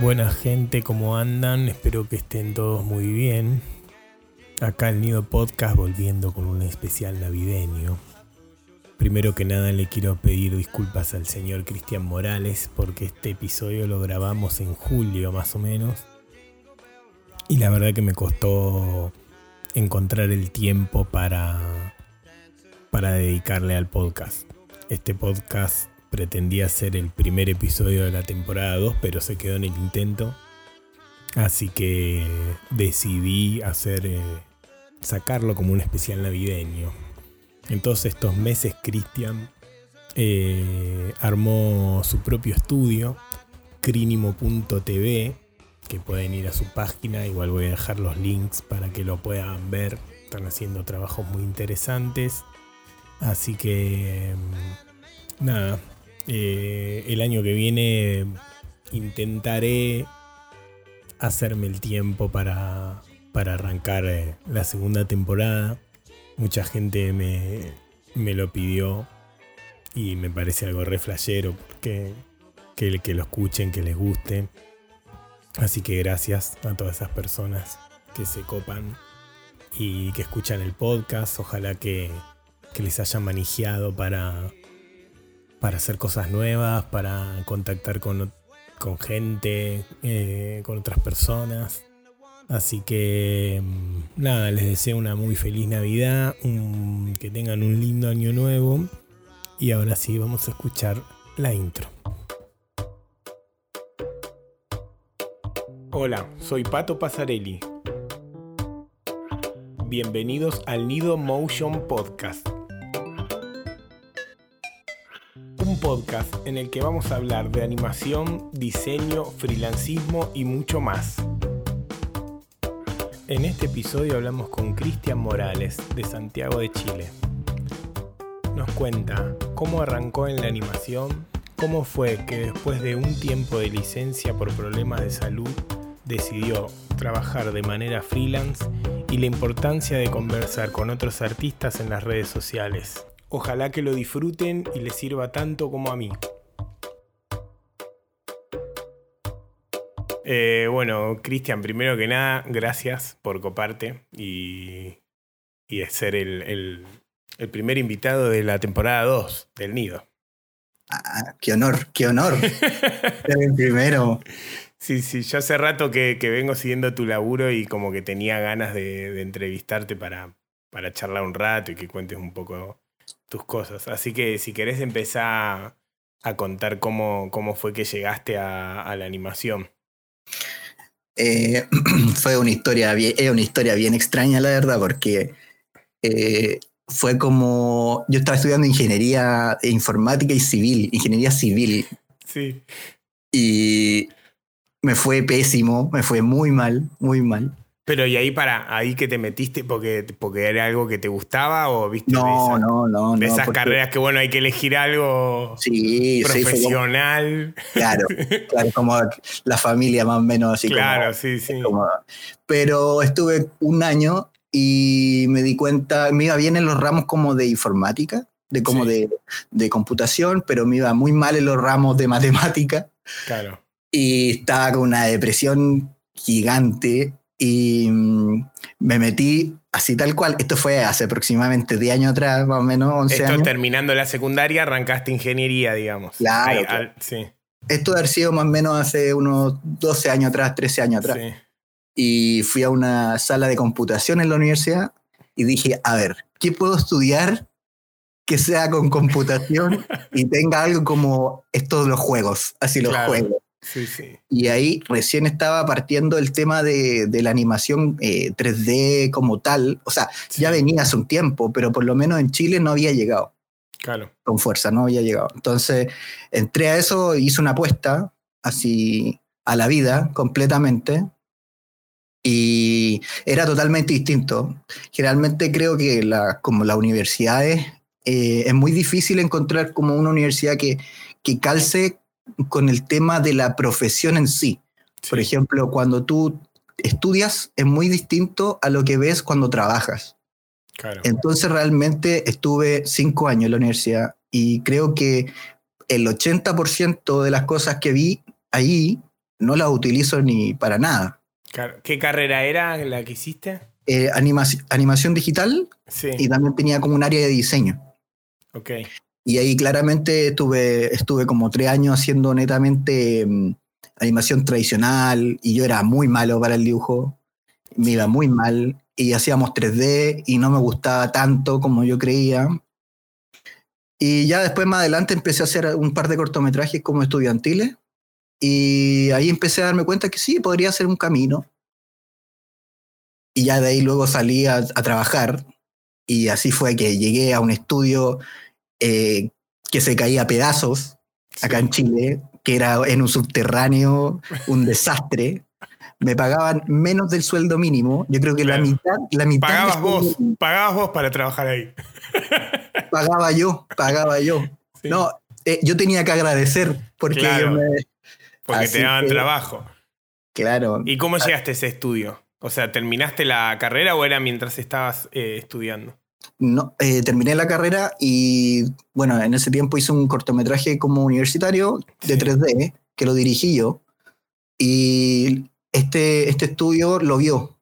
Buena gente, ¿cómo andan? Espero que estén todos muy bien. Acá el Nido Podcast volviendo con un especial navideño. Primero que nada le quiero pedir disculpas al señor Cristian Morales porque este episodio lo grabamos en julio más o menos. Y la verdad que me costó encontrar el tiempo para, para dedicarle al podcast. Este podcast pretendía ser el primer episodio de la temporada 2, pero se quedó en el intento. Así que decidí hacer eh, sacarlo como un especial navideño. En todos estos meses, Cristian eh, armó su propio estudio, crinimo.tv, que pueden ir a su página. Igual voy a dejar los links para que lo puedan ver. Están haciendo trabajos muy interesantes. Así que, mm, nada, eh, el año que viene intentaré hacerme el tiempo para, para arrancar eh, la segunda temporada. Mucha gente me, me, lo pidió y me parece algo re porque que, que lo escuchen, que les guste. Así que gracias a todas esas personas que se copan y que escuchan el podcast. Ojalá que, que les haya manejado para, para hacer cosas nuevas, para contactar con, con gente, eh, con otras personas. Así que mm, nada, les deseo una muy feliz Navidad, que tengan un lindo año nuevo. Y ahora sí, vamos a escuchar la intro. Hola, soy Pato Pasarelli. Bienvenidos al Nido Motion Podcast. Podcast en el que vamos a hablar de animación, diseño, freelancismo y mucho más. En este episodio hablamos con Cristian Morales de Santiago de Chile. Nos cuenta cómo arrancó en la animación, cómo fue que después de un tiempo de licencia por problemas de salud decidió trabajar de manera freelance y la importancia de conversar con otros artistas en las redes sociales. Ojalá que lo disfruten y les sirva tanto como a mí. Eh, bueno, Cristian, primero que nada, gracias por coparte y, y ser el, el, primer invitado de la temporada 2 del Nido. Ah, qué honor, qué honor. ser el primero. Sí, sí, yo hace rato que, vengo siguiendo tu laburo y como que tenía ganas de, entrevistarte para, para charlar un rato y que cuentes un poco tus cosas. Así que si querés empezar a contar cómo, cómo fue que llegaste a, la animación. Eh, fue una historia, bien, una historia bien extraña, la verdad, porque eh, fue como. Yo estaba estudiando ingeniería informática y civil, ingeniería civil. Sí. Y me fue pésimo, me fue muy mal, muy mal. Pero y ahí para ahí que te metiste porque, porque era algo que te gustaba o viste no, no, no, de esas carreras que bueno hay que elegir algo profesional. claro, claro, como la familia más o menos así. Claro, sí, sí. pero estuve un año y me di cuenta, me iba bien en los ramos como de informática, de como de, de computación, pero me iba muy mal en los ramos de matemática. Claro y estaba con una depresión gigante y mm, me metí así tal cual. Esto fue hace aproximadamente 10 años atrás, más o menos 11 Esto terminando la secundaria, arrancaste ingeniería, digamos. Claro. sí. Esto debe haber sido más o menos hace unos 12 años atrás, 13 años atrás. Sí. Y fui a una sala de computación en la universidad y dije, a ver, ¿qué puedo estudiar que sea con computación y tenga algo como estos los juegos, así los juegos? Y ahí recién estaba partiendo el tema de, la animación 3D eh, como tal. O sea, ya venía hace un tiempo, pero por lo menos en Chile no había llegado. Claro. Con fuerza, no había llegado. Entonces, entré a eso, hice una apuesta así a la vida completamente. Y era totalmente distinto. Generalmente creo que la, como las universidades, eh, es muy difícil encontrar como una universidad que, que calce con el tema de la profesión en sí. Por ejemplo, cuando tú estudias es muy distinto a lo que ves cuando trabajas. Entonces realmente estuve cinco años en la universidad y creo que el 80% de las cosas que vi ahí no las utilizo ni para nada. ¿Qué carrera era la que hiciste? Eh, animación digital sí. y también tenía como un área de diseño. Ok. Y ahí claramente estuve, estuve como tres años haciendo netamente mm, animación tradicional y yo era muy malo para el dibujo, me iba muy mal y hacíamos 3D y no me gustaba tanto como yo creía. Y ya después más adelante empecé a hacer un par de cortometrajes como estudiantiles y ahí empecé a darme cuenta que sí, podría ser un camino. Y ya de ahí luego salí a, trabajar y así fue que llegué a un estudio eh, que se caía a pedazos acá en Chile, que era en un subterráneo, un desastre. Me pagaban menos del sueldo mínimo. Yo creo que la mitad, la mitad. Pagabas vos, pagabas vos para trabajar ahí. Pagaba yo, pagaba yo. No, eh, yo tenía que agradecer porque porque te daban trabajo. Claro. ¿Y cómo llegaste a ese estudio? O sea, ¿terminaste la carrera o era mientras estabas eh, estudiando? No, eh, terminé la carrera y bueno, en ese tiempo hice un cortometraje como universitario de 3D que lo dirigí yo y este, este estudio lo vio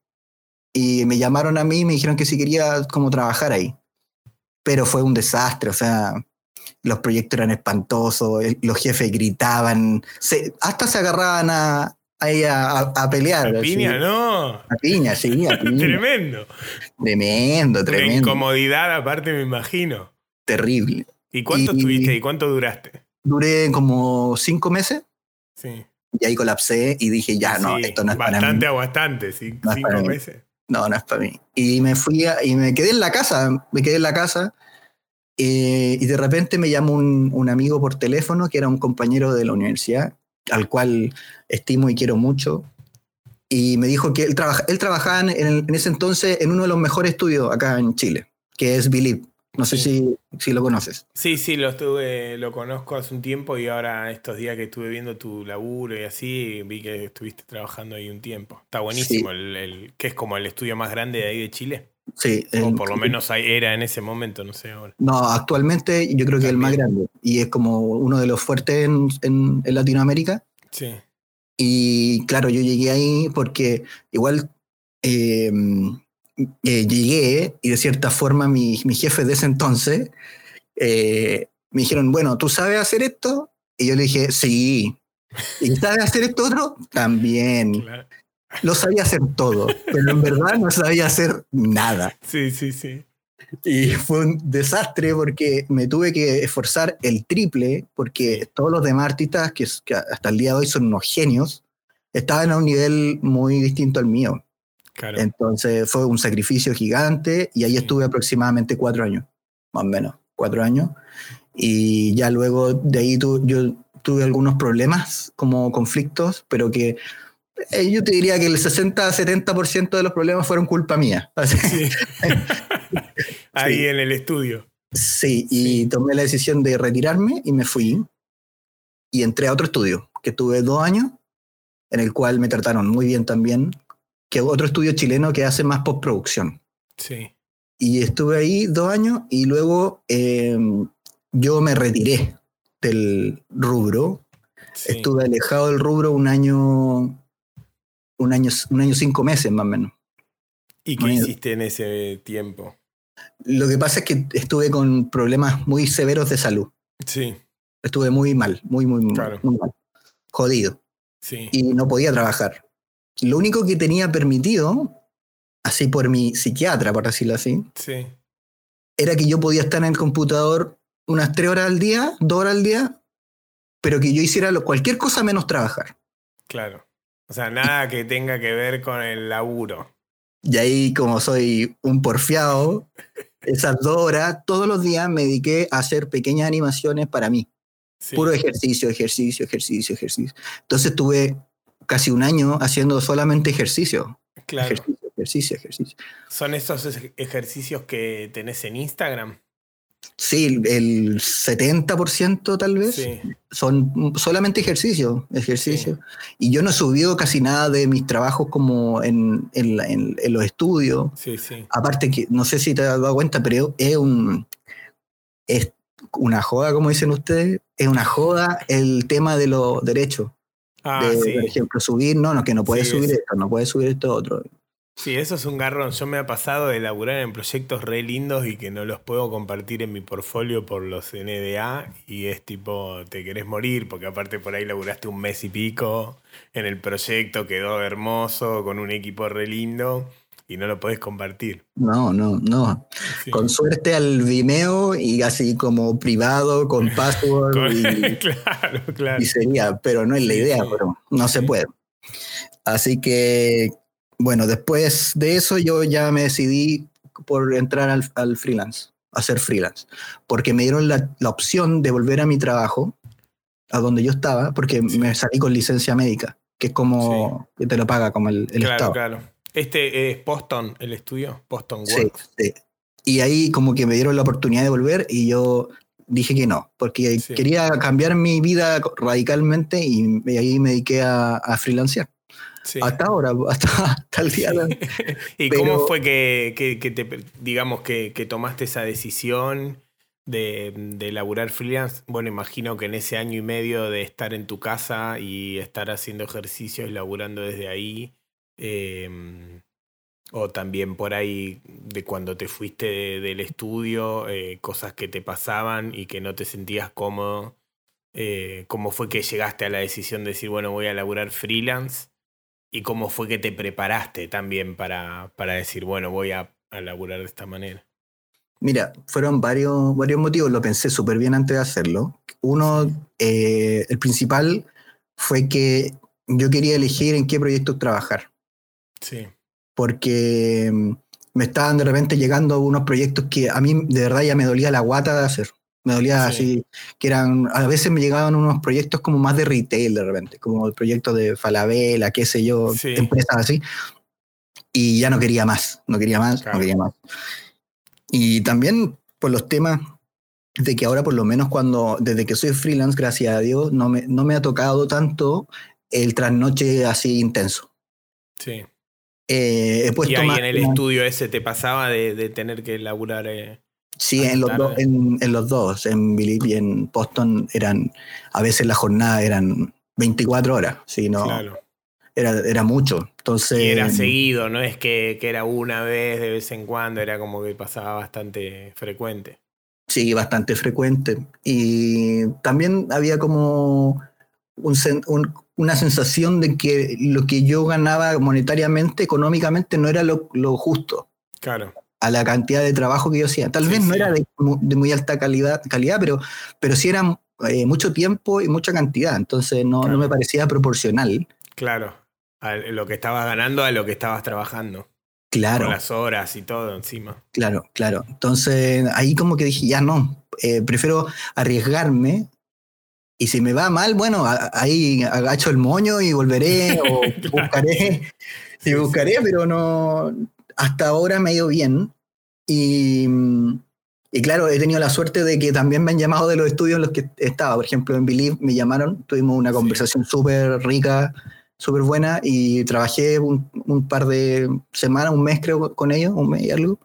y me llamaron a mí y me dijeron que si quería como trabajar ahí. Pero fue un desastre, o sea, los proyectos eran espantosos, los jefes gritaban, hasta se agarraban a, a, pelear. A piña, ¿no? A piña, sí, a piña. tremendo. Tremendo, tremendo. Una incomodidad aparte, me imagino. Terrible. ¿Y cuánto estuviste y cuánto duraste? Duré como cinco meses. Sí. Y ahí colapsé y dije, ya, no, esto no es para mí. Bastante a bastante, sí, cinco meses. No, no es para mí. Y me fui y me quedé en la casa, me quedé en la casa. Eh, y de repente me llamó un, un, amigo por teléfono que era un compañero de la universidad al cual estimo y quiero mucho. Y me dijo que él, trabaja, él trabajaba en, ese entonces en uno de los mejores estudios acá en Chile, que es Believe. No sé si, si, lo conoces. Sí, sí, lo estuve, lo conozco hace un tiempo y ahora estos días que estuve viendo tu laburo y así, vi que estuviste trabajando ahí un tiempo. Está buenísimo, el, que es como el estudio más grande de ahí de Chile. Sí. O por lo menos era en ese momento, no sé ahora. No, actualmente yo creo que es el más grande y es como uno de los fuertes en, en, Latinoamérica. Sí. Y claro, yo llegué ahí porque igual eh, eh, llegué y de cierta forma mi, mi jefe de ese entonces eh, me dijeron, bueno, ¿tú sabes hacer esto? Y yo le dije, sí. ¿Y sabes hacer esto otro? También. Claro lo sabía hacer todo, pero en verdad no sabía hacer nada. Sí, sí, sí. Y fue un desastre porque me tuve que esforzar el triple, porque todos los demás artistas, que, hasta el día de hoy son unos genios, estaban a un nivel muy distinto al mío. Claro. Entonces fue un sacrificio gigante y ahí estuve aproximadamente cuatro años, más o menos, cuatro años. Y ya luego de ahí yo tuve algunos problemas como conflictos, pero que yo te diría que el 60-70% de los problemas fueron culpa mía. Ahí en el estudio. Sí, y tomé la decisión de retirarme y me fui. Y entré a otro estudio, que tuve dos años, en el cual me trataron muy bien también, que otro estudio chileno que hace más postproducción. Sí. Y estuve ahí dos años y luego em, yo me retiré del rubro. Estuve alejado del rubro un año un año, un año cinco meses más o menos. ¿Y qué hiciste en ese tiempo? Lo que pasa es que estuve con problemas muy severos de salud. Sí. Estuve muy mal, muy, muy, muy mal. Jodido. Sí. Y no podía trabajar. Lo único que tenía permitido, así por mi psiquiatra, por decirlo así, sí. era que yo podía estar en el computador unas tres horas al día, dos horas al día, pero que yo hiciera cualquier cosa menos trabajar. Claro. O sea, nada que tenga que ver con el laburo. Y ahí, como soy un porfiado, esas dos horas, todos los días me dediqué a hacer pequeñas animaciones para mí. Puro ejercicio, ejercicio, ejercicio, ejercicio. Entonces tuve casi un año haciendo solamente ejercicio. Claro. Ejercicio, ejercicio, ejercicio. ¿Son esos ejercicios que tenés en Instagram? Sí, el 70% tal vez son solamente ejercicio, ejercicio. Y yo no he subido casi nada de mis trabajos como en, los estudios. Sí, sí. Aparte que, no sé si te has dado cuenta, pero es un... Es una joda, como dicen ustedes, es una joda el tema de los derechos. Ah, de, sí. por ejemplo, subir, no, no, que no puedes Sí, subir es- esto, no puedes subir esto otro. Sí, eso es un garrón. Yo me ha pasado de laburar en proyectos re lindos y que no los puedo compartir en mi portfolio por los NDA y es tipo, te querés morir porque aparte por ahí laburaste un mes y pico en el proyecto, quedó hermoso, con un equipo re lindo y no lo podés compartir. No, no, no. Sí. Con suerte al Vimeo y así como privado, con password Con- y, claro, claro. y sería, pero no es la idea, pero no se puede. Así que, bueno, después de eso yo ya me decidí por entrar al, al freelance, a hacer freelance, porque me dieron la, la opción de volver a mi trabajo, a donde yo estaba, porque Sí. me salí con licencia médica, que es como que te lo paga como el, el Claro, Estado. claro. Este es Boston, el estudio, Boston Sí, Works. sí. Y ahí como que me dieron la oportunidad de volver y yo dije que no, porque Sí. quería cambiar mi vida radicalmente y, y ahí me dediqué a, a freelancear. Sí. Hasta ahora, hasta, hasta el día de. ¿Y Pero- cómo fue que, que- que te, digamos, que, que tomaste esa decisión de, de laburar freelance? Bueno, imagino que en ese año y medio de estar en tu casa y estar haciendo ejercicios laburando desde ahí, eh, o también por ahí de cuando te fuiste de- del estudio, eh, cosas que te pasaban y que no te sentías cómodo. eh, ¿Cómo fue que llegaste a la decisión de decir, bueno, voy a laburar freelance? ¿Y cómo fue que te preparaste también para, para decir, bueno, voy a, a laburar de esta manera? Mira, fueron varios, varios motivos, lo pensé súper bien antes de hacerlo. Uno, eh, el principal fue que yo quería elegir en qué proyectos trabajar. Sí, porque mm, me estaban de repente llegando unos proyectos que a mí de verdad ya me dolía la guata de hacer. Me dolía Sí. así, que eran, a veces me llegaban unos proyectos como más de retail de repente, como proyectos de Falabella, qué sé yo, Sí. empresas así. Y ya no quería más, no quería más, Claro. no quería más. Y también por los temas de que ahora por lo menos cuando, desde que soy freelance, gracias a Dios, no me, no me ha tocado tanto el trasnoche así intenso. sí. Eh, he Y puesto ahí más en el estudio ese te pasaba de, de tener que laburar. eh, Sí, en los, dos, en, en los dos, en y en Boston eran, a veces la jornada eran 24 horas, sí, no, Claro. era, era mucho. Entonces, Y era seguido, no es que, que era una vez de vez en cuando, era como que pasaba bastante frecuente. sí, bastante frecuente. Y también había como un sen- un- una sensación de que lo que yo ganaba monetariamente, económicamente, no era lo, lo justo Claro, a la cantidad de trabajo que yo hacía. Tal Sí, vez no sí. era de, mu- de muy alta calidad, calidad pero, pero sí era eh, mucho tiempo y mucha cantidad. Entonces no, Claro. no me parecía proporcional. claro. A lo que estabas ganando a lo que estabas trabajando. Claro, Con las horas y todo encima. claro, claro. Entonces ahí como que dije, ya no, eh, prefiero arriesgarme. Y si me va mal, bueno, a- ahí agacho el moño y volveré o buscaré, y buscaré, pero no, hasta ahora me ha ido bien. Y, mm, y claro, he tenido la suerte de que también me han llamado de los estudios en los que estaba. Por ejemplo, en Believe me llamaron, tuvimos una Sí. conversación súper rica, súper buena y trabajé un, un par de semanas, un mes creo con ellos, un mes y algo.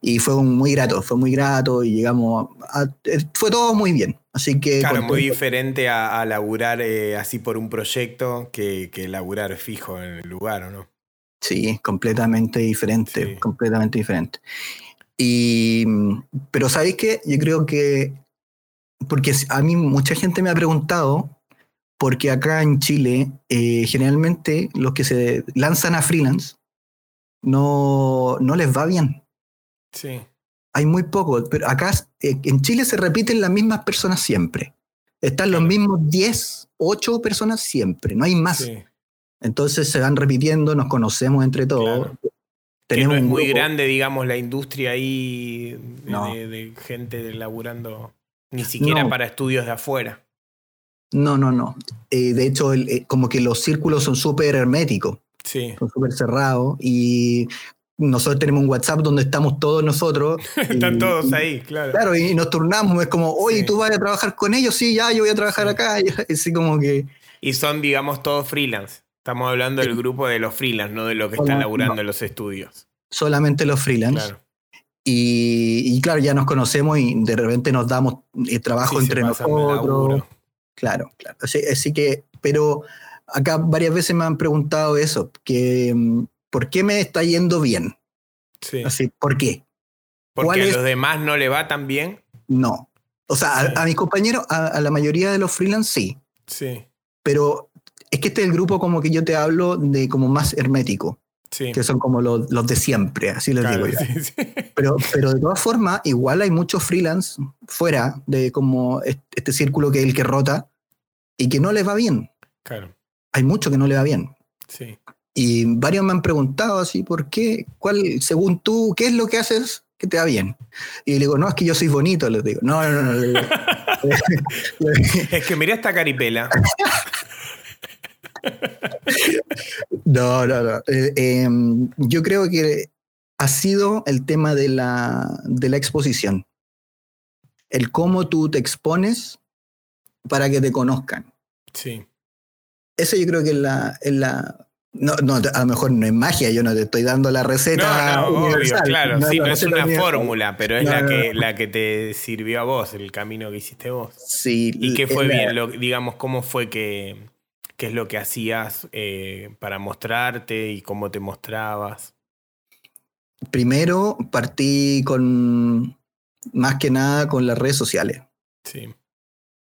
Y fue un- muy grato, fue muy grato y llegamos a, eh, fue todo muy bien. Así que Claro, muy diferente a, a laburar eh, así por un proyecto que, que laburar fijo en el lugar, ¿o no? Sí, completamente diferente, Sí. completamente diferente. Y, pero ¿sabéis qué? Yo creo que, porque a mí mucha gente me ha preguntado, porque acá en Chile, eh, generalmente los que se lanzan a freelance no, no les va bien. Sí, Hay muy pocos, pero acá eh, en Chile se repiten las mismas personas siempre. Están los mismos 10, 8 personas siempre, no hay más. sí. Entonces se van repitiendo, nos conocemos entre todos. Claro. Que Tenemos no es muy grande, digamos, la industria ahí de, No. de- de gente laburando, ni siquiera No. para estudios de afuera. No, no, no. Eh, de hecho, el- eh, como que los círculos son súper herméticos, Sí, son súper cerrados y nosotros tenemos un WhatsApp donde estamos todos nosotros. están y- todos ahí, claro. Claro, y nos turnamos, es como, oye, Sí. ¿tú vas a trabajar con ellos? Sí, ya, yo voy a trabajar Sí. acá. Y así como que, Y son, digamos, todos freelance. Estamos hablando del grupo de los freelance, no de los que Hola, están laburando no. en los estudios. solamente los freelance. Claro. Y, y claro, ya nos conocemos y de repente nos damos eh, trabajo Sí, entre nosotros. Claro, claro. Así, así que, pero acá varias veces me han preguntado eso, que mm, ¿por qué me está yendo bien? Sí. Así, ¿por qué? Porque ¿cuál a es? los demás no le va tan bien. No. O sea, a, mis compañeros, a, a la mayoría de los freelance sí, Sí, pero es que este es el grupo como que yo te hablo de como más hermético, sí. que son como los, los de siempre, así les Claro, digo yo. sí, sí. Pero, pero de todas formas, igual hay muchos freelance fuera de como est- este círculo que es el que rota y que no les va bien. Claro, Hay mucho que no le va bien. sí. Y varios me han preguntado así, ¿por qué? ¿Cuál, según tú, qué es lo que haces que te va bien? Y le digo, no, es que yo soy bonito, les digo. No, no, no. no. Es que mirá esta caripela. No, no, no. Eh, eh, yo creo que ha sido el tema de la, de la exposición. El cómo tú te expones para que te conozcan. Sí, Eso yo creo que es la... la no, no, a lo mejor no es magia, yo no te estoy dando la receta. no, no, obvio, claro, sí, no es una universal. fórmula, pero es la que, la que te sirvió a vos, el camino que hiciste vos. Sí, ¿Y qué fue la- bien? Lo- digamos, ¿cómo fue que, qué es lo que hacías eh, para mostrarte y cómo te mostrabas? Primero partí con, más que nada, con las redes sociales. Sí,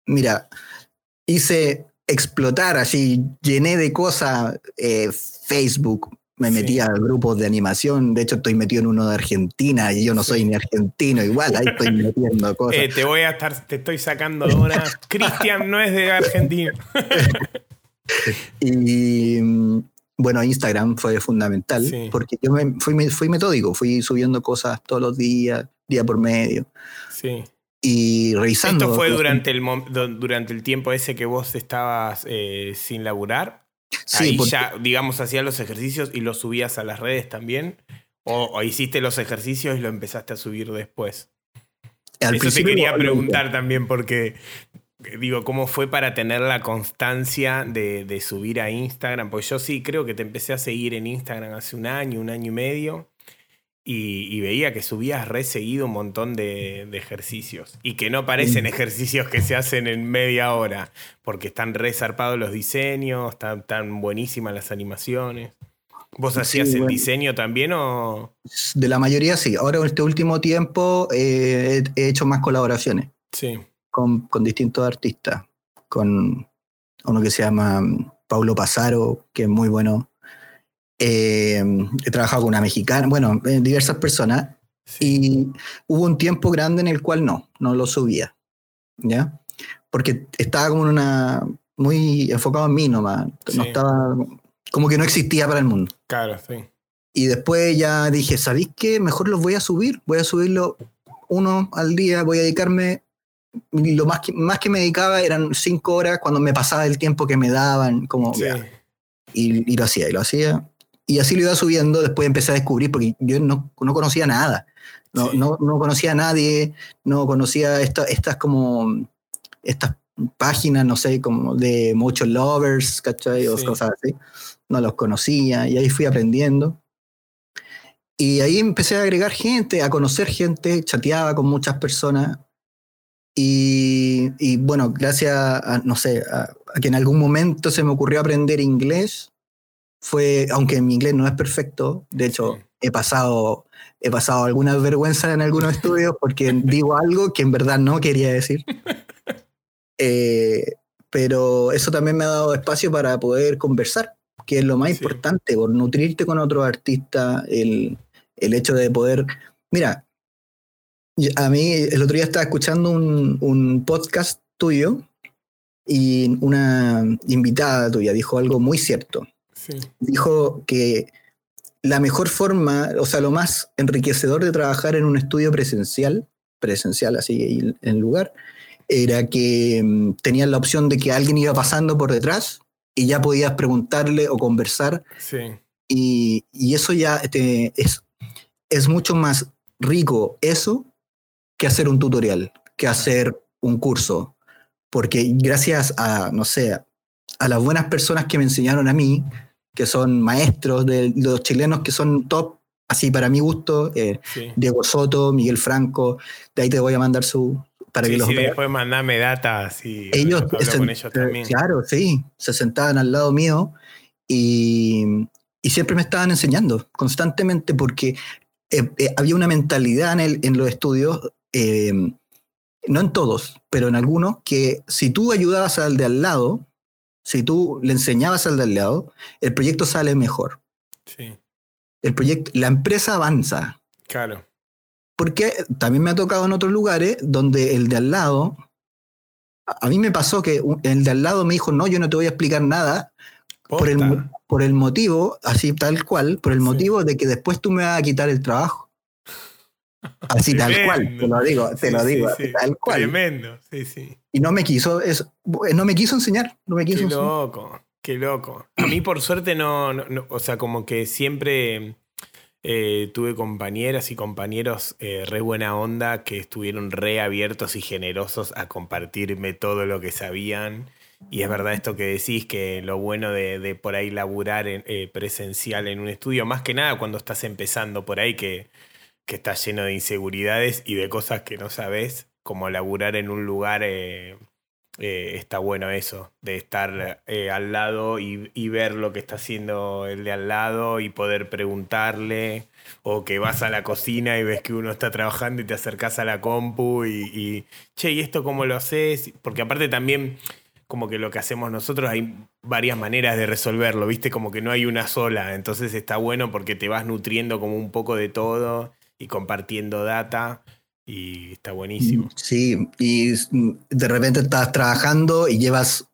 Mira, hice explotar así, llené de cosas eh, Facebook, me Sí. metí a grupos de animación, de hecho estoy metido en uno de Argentina y yo no soy Sí. ni argentino, igual ahí estoy metiendo cosas. Eh, te voy a estar, te estoy sacando ahora. Cristian no es de Argentina. Y mm, bueno, Instagram fue fundamental Sí. porque yo me, fui, fui metódico, fui subiendo cosas todos los días, día por medio, Sí. y revisando. ¿Esto fue durante el, durante el tiempo ese que vos estabas eh, sin laburar? Sí, Ahí porque- ya, digamos, hacías los ejercicios y los subías a las redes también. ¿O, o hiciste los ejercicios y lo empezaste a subir después? al Eso te quería preguntar también porque, digo, ¿cómo fue para tener la constancia de, de subir a Instagram? Pues yo sí creo que te empecé a seguir en Instagram hace un año, un año y medio. Y, y veía que subías re seguido un montón de, de ejercicios. Y que no parecen ejercicios que se hacen en media hora. Porque están re zarpados los diseños, están tan buenísimas las animaciones. ¿Vos Sí, hacías el bueno. diseño también o...? De la mayoría sí. Ahora en este último tiempo eh, he hecho más colaboraciones Sí, con, con distintos artistas. Con uno que se llama mm, Paulo Pasaro, que es muy bueno. Eh, he trabajado con una mexicana, bueno, eh, diversas personas. sí. Y hubo un tiempo grande en el cual no, no lo subía. ¿Ya? Porque estaba como en una. muy enfocado en mí nomás. Sí. No estaba. como que no existía para el mundo. Claro, sí. Y después ya dije, ¿sabéis qué? Mejor los voy a subir. Voy a subirlo uno al día. Voy a dedicarme. Lo más que, más que me dedicaba eran cinco horas cuando me pasaba el tiempo que me daban. Como, Sí. y, y lo hacía, y lo hacía. Y así lo iba subiendo. Después empecé a descubrir, porque yo no, no conocía nada. No, Sí. no, no conocía a nadie. No conocía esta- estas como. Estas páginas, no sé, como de muchos lovers, ¿cachai? O Sí. cosas así. No los conocía. Y ahí fui aprendiendo. Y ahí empecé a agregar gente, a conocer gente, chateaba con muchas personas. Y, y bueno, gracias a, no sé, a, a que en algún momento se me ocurrió aprender inglés, fue, aunque mi inglés no es perfecto, de hecho he pasado, he pasado algunas vergüenzas en algunos estudios porque digo algo que en verdad no quería decir. Eh, pero eso también me ha dado espacio para poder conversar, que es lo más Sí. importante, por nutrirte con otros artistas, el, el hecho de poder... Mira, a mí el otro día estaba escuchando un, un podcast tuyo y una invitada tuya dijo algo muy cierto. Sí. Dijo que la mejor forma, o sea, lo más enriquecedor de trabajar en un estudio presencial, presencial así en lugar, era que mm, tenías la opción de que alguien iba pasando por detrás y ya podías preguntarle o conversar Sí. y, y eso ya te- es, es mucho más rico eso que hacer un tutorial, que hacer un curso. Porque gracias a, no sé, a las buenas personas que me enseñaron a mí, que son maestros de los chilenos que son top, así para mi gusto, eh, Sí. Diego Soto, Miguel Franco, de ahí te voy a mandar su para que los sí, después mandame data y ellos, hablo con ellos también. Claro, sí, se sentaban al lado mío y, y siempre me estaban enseñando constantemente porque eh, eh, había una mentalidad en, el, en los estudios, eh, no en todos, pero en algunos, que si tú ayudabas al de al lado, si tú le enseñabas al de al lado, el proyecto sale mejor. Sí. El proyecto, la empresa avanza. Claro. Porque también me ha tocado en otros lugares donde el de al lado, a mí me pasó que el de al lado me dijo, no, yo no te voy a explicar nada por el, por el, motivo, así tal cual, por el motivo de que después tú me vas a quitar el trabajo. Así tal cual, te lo digo, te lo digo, tal cual. Tremendo, sí, sí. Y no me quiso, es, no me quiso enseñar, no me quiso Qué loco, qué loco. A mí por suerte no, no o sea, como que siempre eh, tuve compañeras y compañeros eh, re buena onda que estuvieron re abiertos y generosos a compartirme todo lo que sabían. Y es verdad esto que decís, que lo bueno de, por ahí laburar en, eh, presencial en un estudio, más que nada cuando estás empezando por ahí, que, que estás lleno de inseguridades y de cosas que no sabes, como laburar en un lugar eh, está bueno eso, de estar eh, al lado y, ver lo que está haciendo el de al lado y poder preguntarle, o que vas a la cocina y ves que uno está trabajando y te acercas a la compu y, che, ¿y esto cómo lo haces? Porque aparte también, como que lo que hacemos nosotros hay varias maneras de resolverlo, ¿viste? Como que no hay una sola, entonces está bueno porque te vas nutriendo como un poco de todo y compartiendo data y está buenísimo. Sí, y de repente estás trabajando y llevas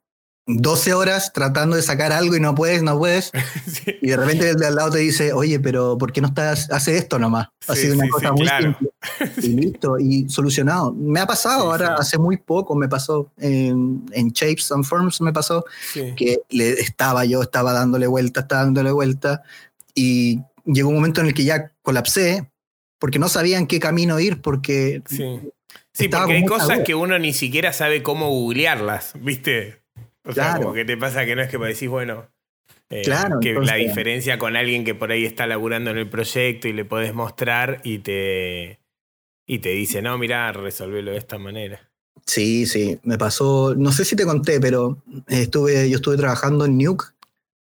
12 horas tratando de sacar algo y no puedes, no puedes. Y de repente el de al lado te dice, oye, pero ¿por qué no estás, hace esto nomás? Ha sido una cosa muy simple. Y listo, y solucionado. Me ha pasado ahora, hace muy poco me pasó en, en Shapes and Forms, me pasó que le estaba yo, estaba dándole vuelta, estaba dándole vuelta, y llegó un momento en el que ya colapsé, porque no sabían qué camino ir, porque... Sí, sí porque hay cosas que uno ni siquiera sabe cómo googlearlas, ¿viste? O sea, como que te pasa que no es que decís, bueno, eh, claro, que la diferencia con alguien que por ahí está laburando en el proyecto y le podés mostrar y te, y te dice, no, mira, resolvelo de esta manera. Sí, sí, me pasó, no sé si te conté, pero estuve, yo estuve trabajando en Nuke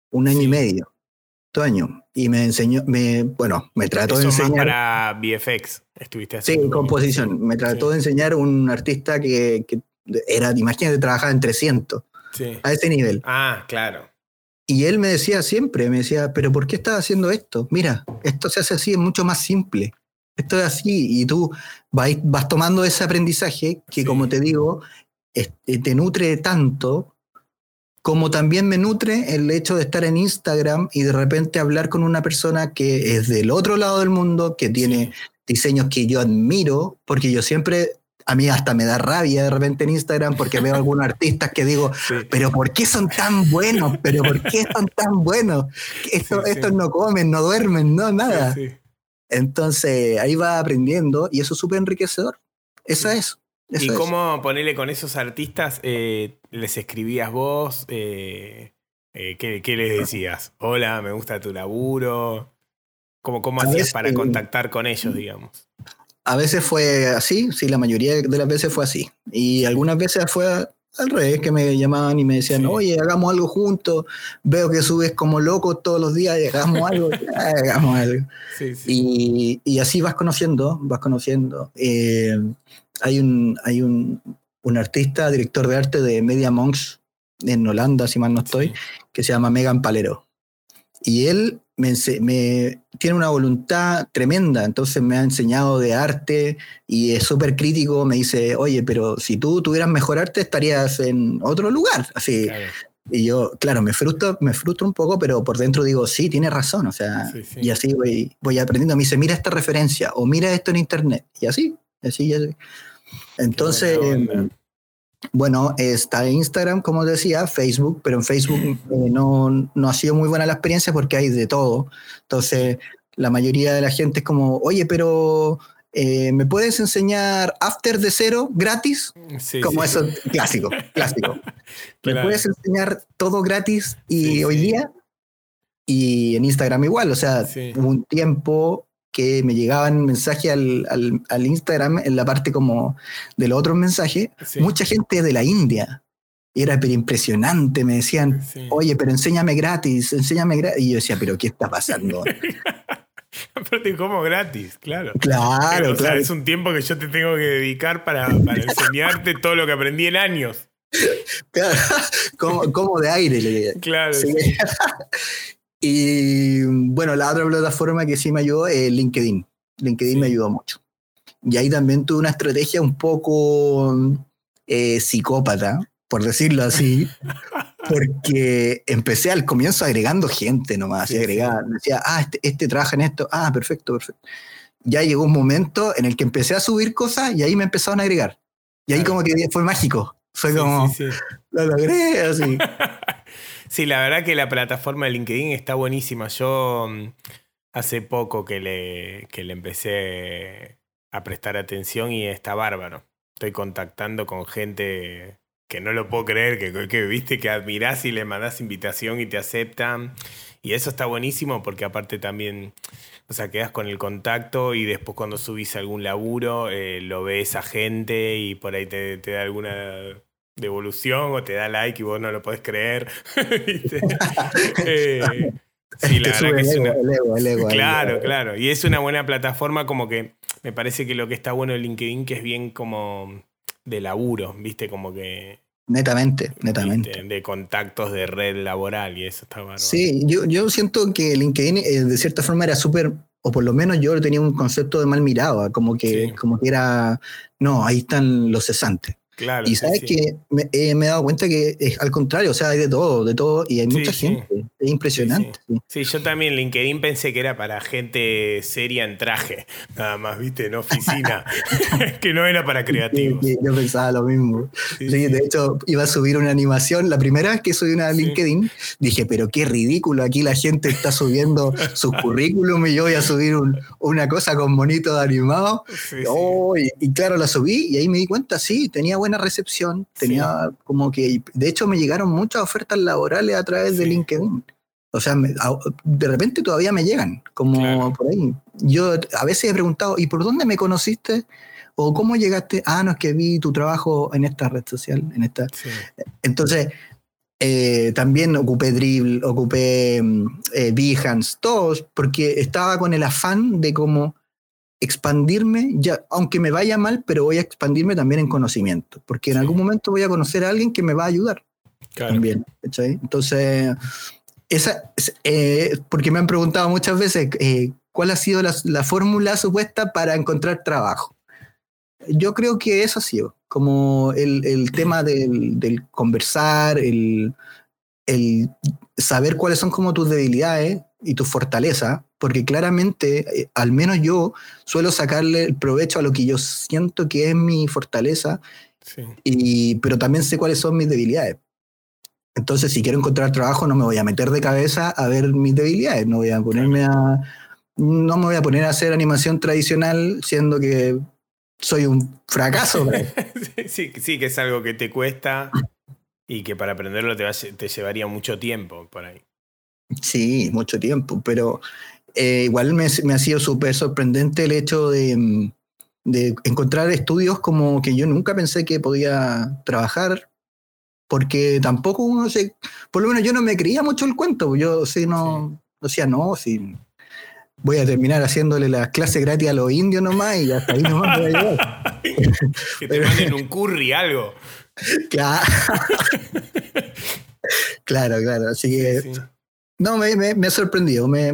un año y medio, todo año y me enseñó, me, bueno, me trató de enseñar. Más para VFX estuviste haciendo. Sí, composición. Me trató de enseñar un artista que, que era, imagínate, trabajaba en 300. Sí. A ese nivel. Ah, claro. Y él me decía siempre, me decía, pero ¿por qué estás haciendo esto? Mira, esto se hace así, es mucho más simple. Esto es así y tú vas, vas tomando ese aprendizaje que, como te digo, te nutre tanto como también me nutre el hecho de estar en Instagram y de repente hablar con una persona que es del otro lado del mundo, que tiene diseños que yo admiro, porque yo siempre, a mí hasta me da rabia de repente en Instagram porque veo algunos artistas que digo, pero ¿por qué son tan buenos? ¿Pero por qué son tan buenos? Esto, estos no comen, no duermen, no, nada. Entonces ahí va aprendiendo y eso es súper enriquecedor. Eso es. ¿Y cómo ponerle con esos artistas? Eh, ¿Les escribías vos? Eh, eh, ¿qué, les decías? Hola, me gusta tu laburo. ¿Cómo, cómo hacías para contactar con ellos, digamos? A veces fue así, sí, la mayoría de las veces fue así. Y algunas veces fue al revés, que me llamaban y me decían, oye, hagamos algo juntos, veo que subes como loco todos los días, hagamos algo, hagamos algo. Y, y, así vas conociendo, vas conociendo hay un, hay un, un, artista, director de arte de Media Monks en Holanda, si mal no estoy, que se llama Megan Palero. Y él me, me, tiene una voluntad tremenda, entonces me ha enseñado de arte y es súper crítico, me dice, oye, pero si tú tuvieras mejor arte estarías en otro lugar, así. Y yo, claro, me frustro, me frustro un poco, pero por dentro digo, sí, tiene razón, o sea, y así voy, voy aprendiendo. Me dice, mira esta referencia o mira esto en internet, y así, así, así. Entonces, bueno, está Instagram, como decía, Facebook, pero en Facebook eh, no, no ha sido muy buena la experiencia porque hay de todo. Entonces, la mayoría de la gente es como, oye, pero eh, ¿me puedes enseñar After de cero gratis? como eso, clásico, clásico. ¿Me puedes enseñar todo gratis y hoy día? Y en Instagram igual, o sea, un tiempo que me llegaban mensajes al, al, Instagram en la parte como de los otros mensajes, mucha gente de la India. Era pero impresionante, me decían, oye, pero enséñame gratis, enséñame gratis. Y yo decía, pero ¿qué está pasando? Aparte, como gratis, claro. Claro, claro. es un tiempo que yo te tengo que dedicar para, para enseñarte todo lo que aprendí en años. Claro, como, de aire. Le claro. Y bueno, la otra plataforma que sí me ayudó es LinkedIn. LinkedIn me ayudó mucho. Y ahí también tuve una estrategia un poco eh, psicópata, por decirlo así, porque empecé al comienzo agregando gente nomás, y agregar, decía, ah, este, este, trabaja en esto, ah, perfecto, perfecto. Ya llegó un momento en el que empecé a subir cosas y ahí me empezaron a agregar. Y ahí como que fue mágico, fue como, lo logré, así. sí, la verdad que la plataforma de LinkedIn está buenísima. Yo mm, hace poco que le, que le empecé a prestar atención y está bárbaro. Estoy contactando con gente que no lo puedo creer, que, que viste que admirás y le mandás invitación y te aceptan. Y eso está buenísimo porque aparte también, o sea, quedas con el contacto y después cuando subís algún laburo, eh, lo ves a gente y por ahí te, da alguna devolución o te da like y vos no lo podés creer. eh, sí, la verdad que es una... claro, claro. Y es una buena plataforma como que me parece que lo que está bueno de LinkedIn que es bien como de laburo, ¿viste? Como que... Netamente, netamente. De contactos de red laboral y eso está bueno. Sí, yo, yo siento que LinkedIn eh, de cierta forma era súper, o por lo menos yo tenía un concepto de mal mirado, como que, como que era, no, ahí están los cesantes y sabes que eh, me, he dado cuenta que es al contrario, o sea, hay de todo, de todo, y hay mucha gente. Es impresionante. Sí, yo también LinkedIn pensé que era para gente seria en traje, nada más, viste, en oficina, que no era para creativos. yo pensaba lo mismo. de hecho, iba a subir una animación. La primera vez que subí una LinkedIn, dije, pero qué ridículo, aquí la gente está subiendo su currículum y yo voy a subir una cosa con monitos animados. Oh, y, y, claro, la subí y ahí me di cuenta, sí, tenía buena recepción, tenía como que, de hecho me llegaron muchas ofertas laborales a través de LinkedIn. O sea, de repente todavía me llegan, como por ahí. Yo a veces he preguntado, ¿y por dónde me conociste? ¿O cómo llegaste? Ah, no, es que vi tu trabajo en esta red social, en esta. Entonces, eh, también ocupé Dribble, ocupé mm, eh, Behance, todos, porque estaba con el afán de cómo expandirme, ya, aunque me vaya mal, pero voy a expandirme también en conocimiento, porque en algún momento voy a conocer a alguien que me va a ayudar también. Entonces, esa, eh, porque me han preguntado muchas veces eh, cuál ha sido la, fórmula supuesta para encontrar trabajo. Yo creo que eso ha sido, como el, el tema del, del conversar, el, el saber cuáles son como tus debilidades y tus fortalezas, porque claramente, eh, al menos yo, suelo sacarle el provecho a lo que yo siento que es mi fortaleza, y, pero también sé cuáles son mis debilidades. Entonces, si quiero encontrar trabajo, no me voy a meter de cabeza a ver mis debilidades, no voy a ponerme a, no me voy a poner a hacer animación tradicional, siendo que soy un fracaso. sí, sí, que es algo que te cuesta y que para aprenderlo te, te llevaría mucho tiempo por ahí. Sí, mucho tiempo, pero eh, igual me, ha sido súper sorprendente el hecho mm, de, encontrar estudios como que yo nunca pensé que podía trabajar, porque tampoco uno se, por lo menos yo no me creía mucho el cuento, yo sí, no, decía, no, sí, voy a terminar haciéndole las clases gratis a los indios nomás y hasta ahí nomás voy a llegar. que te manden un curry, algo. Claro. claro, claro. Así que no, me, me, ha sorprendido, me,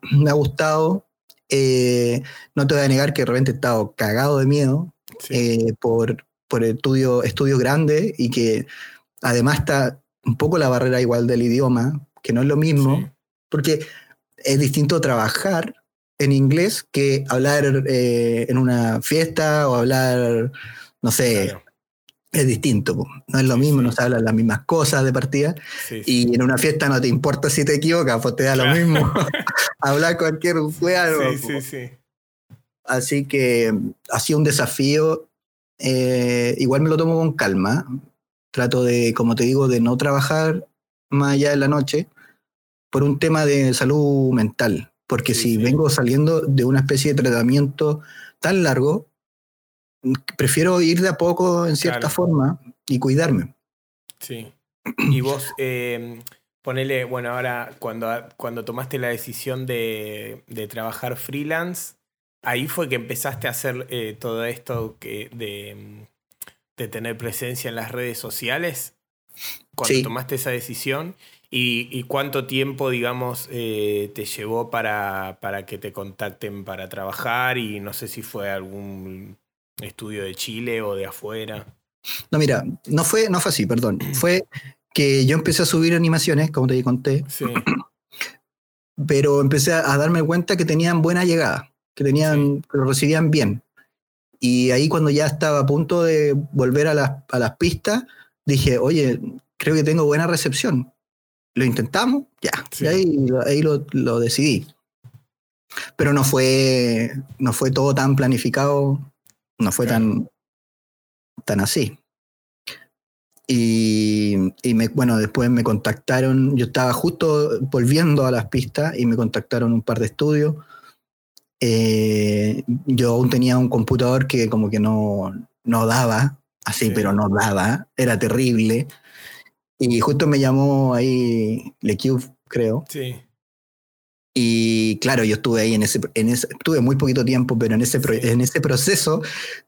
ha gustado. Eh, no te voy a negar que de repente he estado cagado de miedo eh, por, por estudio, estudio grande y que además está un poco la barrera igual del idioma, que no es lo mismo, porque es distinto trabajar en inglés que hablar eh, en una fiesta o hablar, no sé, es distinto, no es lo mismo, no se hablan las mismas cosas de partida. y en una fiesta no te importa si te equivocas, pues te da lo mismo hablar cualquier juego. Sí, sí, sí. Así que ha sido un desafío. Eh, igual me lo tomo con calma. Trato de, como te digo, de no trabajar más allá de la noche por un tema de salud mental. Porque si vengo saliendo de una especie de tratamiento tan largo, prefiero ir de a poco en cierta Claro. forma y cuidarme. Sí. Y vos, eh, ponele, bueno, ahora cuando, cuando tomaste la decisión de, de trabajar freelance, ahí fue que empezaste a hacer eh, todo esto que, de, de tener presencia en las redes sociales. Cuando Sí. tomaste esa decisión. ¿Y, y cuánto tiempo, digamos, eh, te llevó para, para que te contacten para trabajar? Y no sé si fue algún estudio de Chile o de afuera. No, mira, no fue, no fue así, perdón. Fue que yo empecé a subir animaciones, como te conté, Sí, pero empecé a, darme cuenta que tenían buena llegada, que tenían, que lo recibían bien. Y ahí cuando ya estaba a punto de volver a las, a las pistas, dije, oye, creo que tengo buena recepción. ¿Lo intentamos? Ya. Sí. Y ahí, ahí lo, lo decidí. Pero no fue, no fue todo tan planificado, no fue tan, tan así. Y, y me, bueno, después me contactaron, yo estaba justo volviendo a las pistas y me contactaron un par de estudios. Eh, yo aún tenía un computador que como que no, no daba, así, Sí. pero no daba, era terrible. Y justo me llamó ahí LeCube, creo. sí. Y claro, yo estuve ahí en ese, en ese estuve muy poquito tiempo, pero en ese, pro- en ese proceso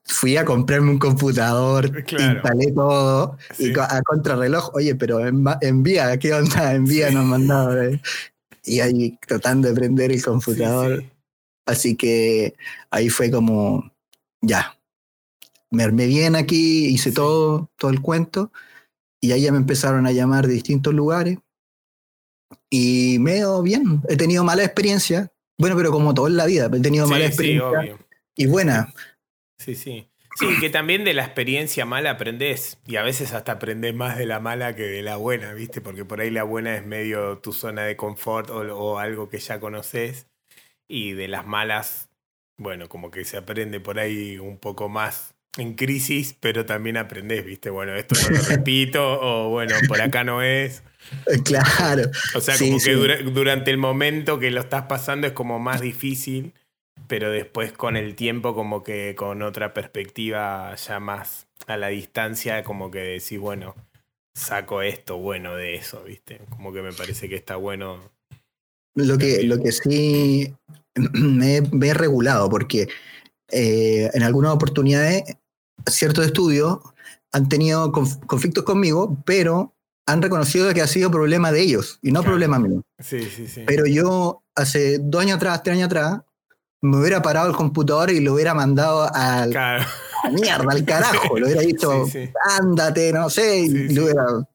fui a comprarme un computador, Claro. instalé todo Sí. y a contrarreloj, oye, pero envía, ¿qué onda? Envía, Sí. nos mandaba. eh. Y ahí tratando de prender el computador. sí. Así que ahí fue como, ya, me armé bien aquí, hice todo, todo el cuento, y ahí ya me empezaron a llamar de distintos lugares. Y me he ido bien, he tenido mala experiencia, bueno, pero como todo en la vida, he tenido mala Sí, experiencia y buena. Sí, sí. Sí, que también de la experiencia mala aprendés. Y a veces hasta aprendés más de la mala que de la buena, ¿viste? Porque por ahí la buena es medio tu zona de confort o, o algo que ya conoces. Y de las malas, bueno, como que se aprende por ahí un poco más en crisis, pero también aprendés, ¿viste? Bueno, esto no lo repito, o bueno, por acá no es. Claro, O sea, Sí, como sí. que dura- durante el momento que lo estás pasando es como más difícil, pero después con el tiempo como que con otra perspectiva ya más a la distancia, como que decís, bueno, saco esto bueno de eso, ¿viste? Como que me parece que está bueno. lo que, lo que sí me, me he regulado, porque eh, en algunas oportunidades ciertos estudios han tenido conf- conflictos conmigo, pero han reconocido que ha sido problema de ellos y no Claro. problema mío. Sí, sí, sí. Pero yo hace dos años atrás, tres años atrás, me hubiera parado el computador y lo hubiera mandado al, Claro. a mierda, al carajo. Lo hubiera dicho, ándate, no sé, y lo hubiera-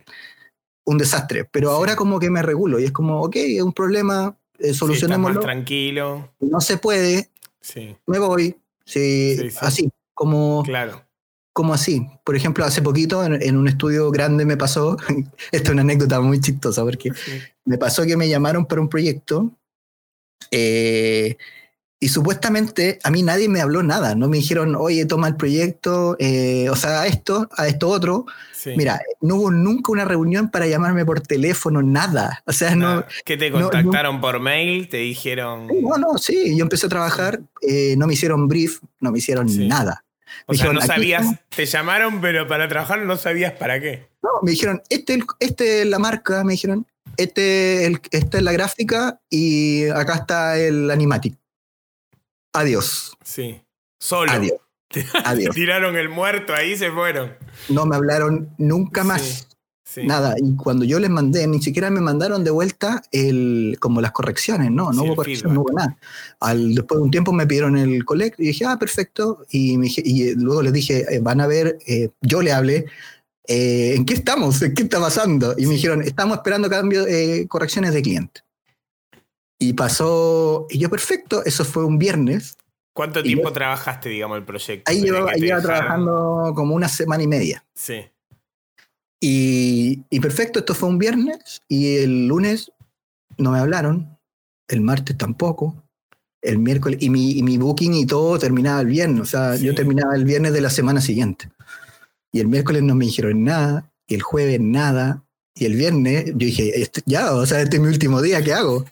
un desastre. Pero ahora como que me regulo y es como, ok, es un problema, eh, estás más solucionémoslo. tranquilo. no se puede, Sí, me voy. Sí. Así, como, claro. Como así. Por ejemplo, hace poquito en, en un estudio grande me pasó, esto es una anécdota muy chistosa porque Sí. me pasó que me llamaron para un proyecto eh, y supuestamente a mí nadie me habló nada, no me dijeron, oye, toma el proyecto, eh, o sea, a esto, a esto otro. sí. Mira, no hubo nunca una reunión para llamarme por teléfono, nada. O sea, no, Nada. ¿Qué te no- no- contactaron por mail? Te dijeron. no, no, sí, yo empecé a trabajar, eh, no me hicieron brief, no me hicieron Sí. nada. O sea, dijeron, no "Aquí sabías, estamos". te llamaron, pero para trabajar no sabías para qué. No, me dijeron, este, este es la marca, me dijeron, este, el, esta es la gráfica y acá está el animatic. Adiós, Sí. Solo. adiós, adiós. tiraron el muerto ahí y se fueron. No me hablaron nunca más. Sí, sí. Nada, y cuando yo les mandé, ni siquiera me mandaron de vuelta el, como las correcciones, no, no Sí, hubo corrección, no hubo nada. Al, después de un tiempo me pidieron el collect y dije, ah, perfecto, y, me dije- y luego les dije, eh, van a ver, eh, yo le hablé, eh, ¿en qué estamos? ¿En qué está pasando? Y me dijeron, estamos esperando cambio, eh, correcciones de cliente. Y pasó, y yo, perfecto, eso fue un viernes, ¿Cuánto tiempo yo- trabajaste, digamos, el proyecto? ahí llevaba, trabajando como una semana y media. Sí. Y, y perfecto, esto fue un viernes y el lunes no me hablaron, el martes tampoco, el miércoles, y mi, y mi booking y todo terminaba el viernes, o sea, Sí. yo terminaba el viernes de la semana siguiente. Y el miércoles no me dijeron nada, y el jueves nada, y el viernes yo dije, "Este- ya, o sea, este es mi último día, ¿qué hago?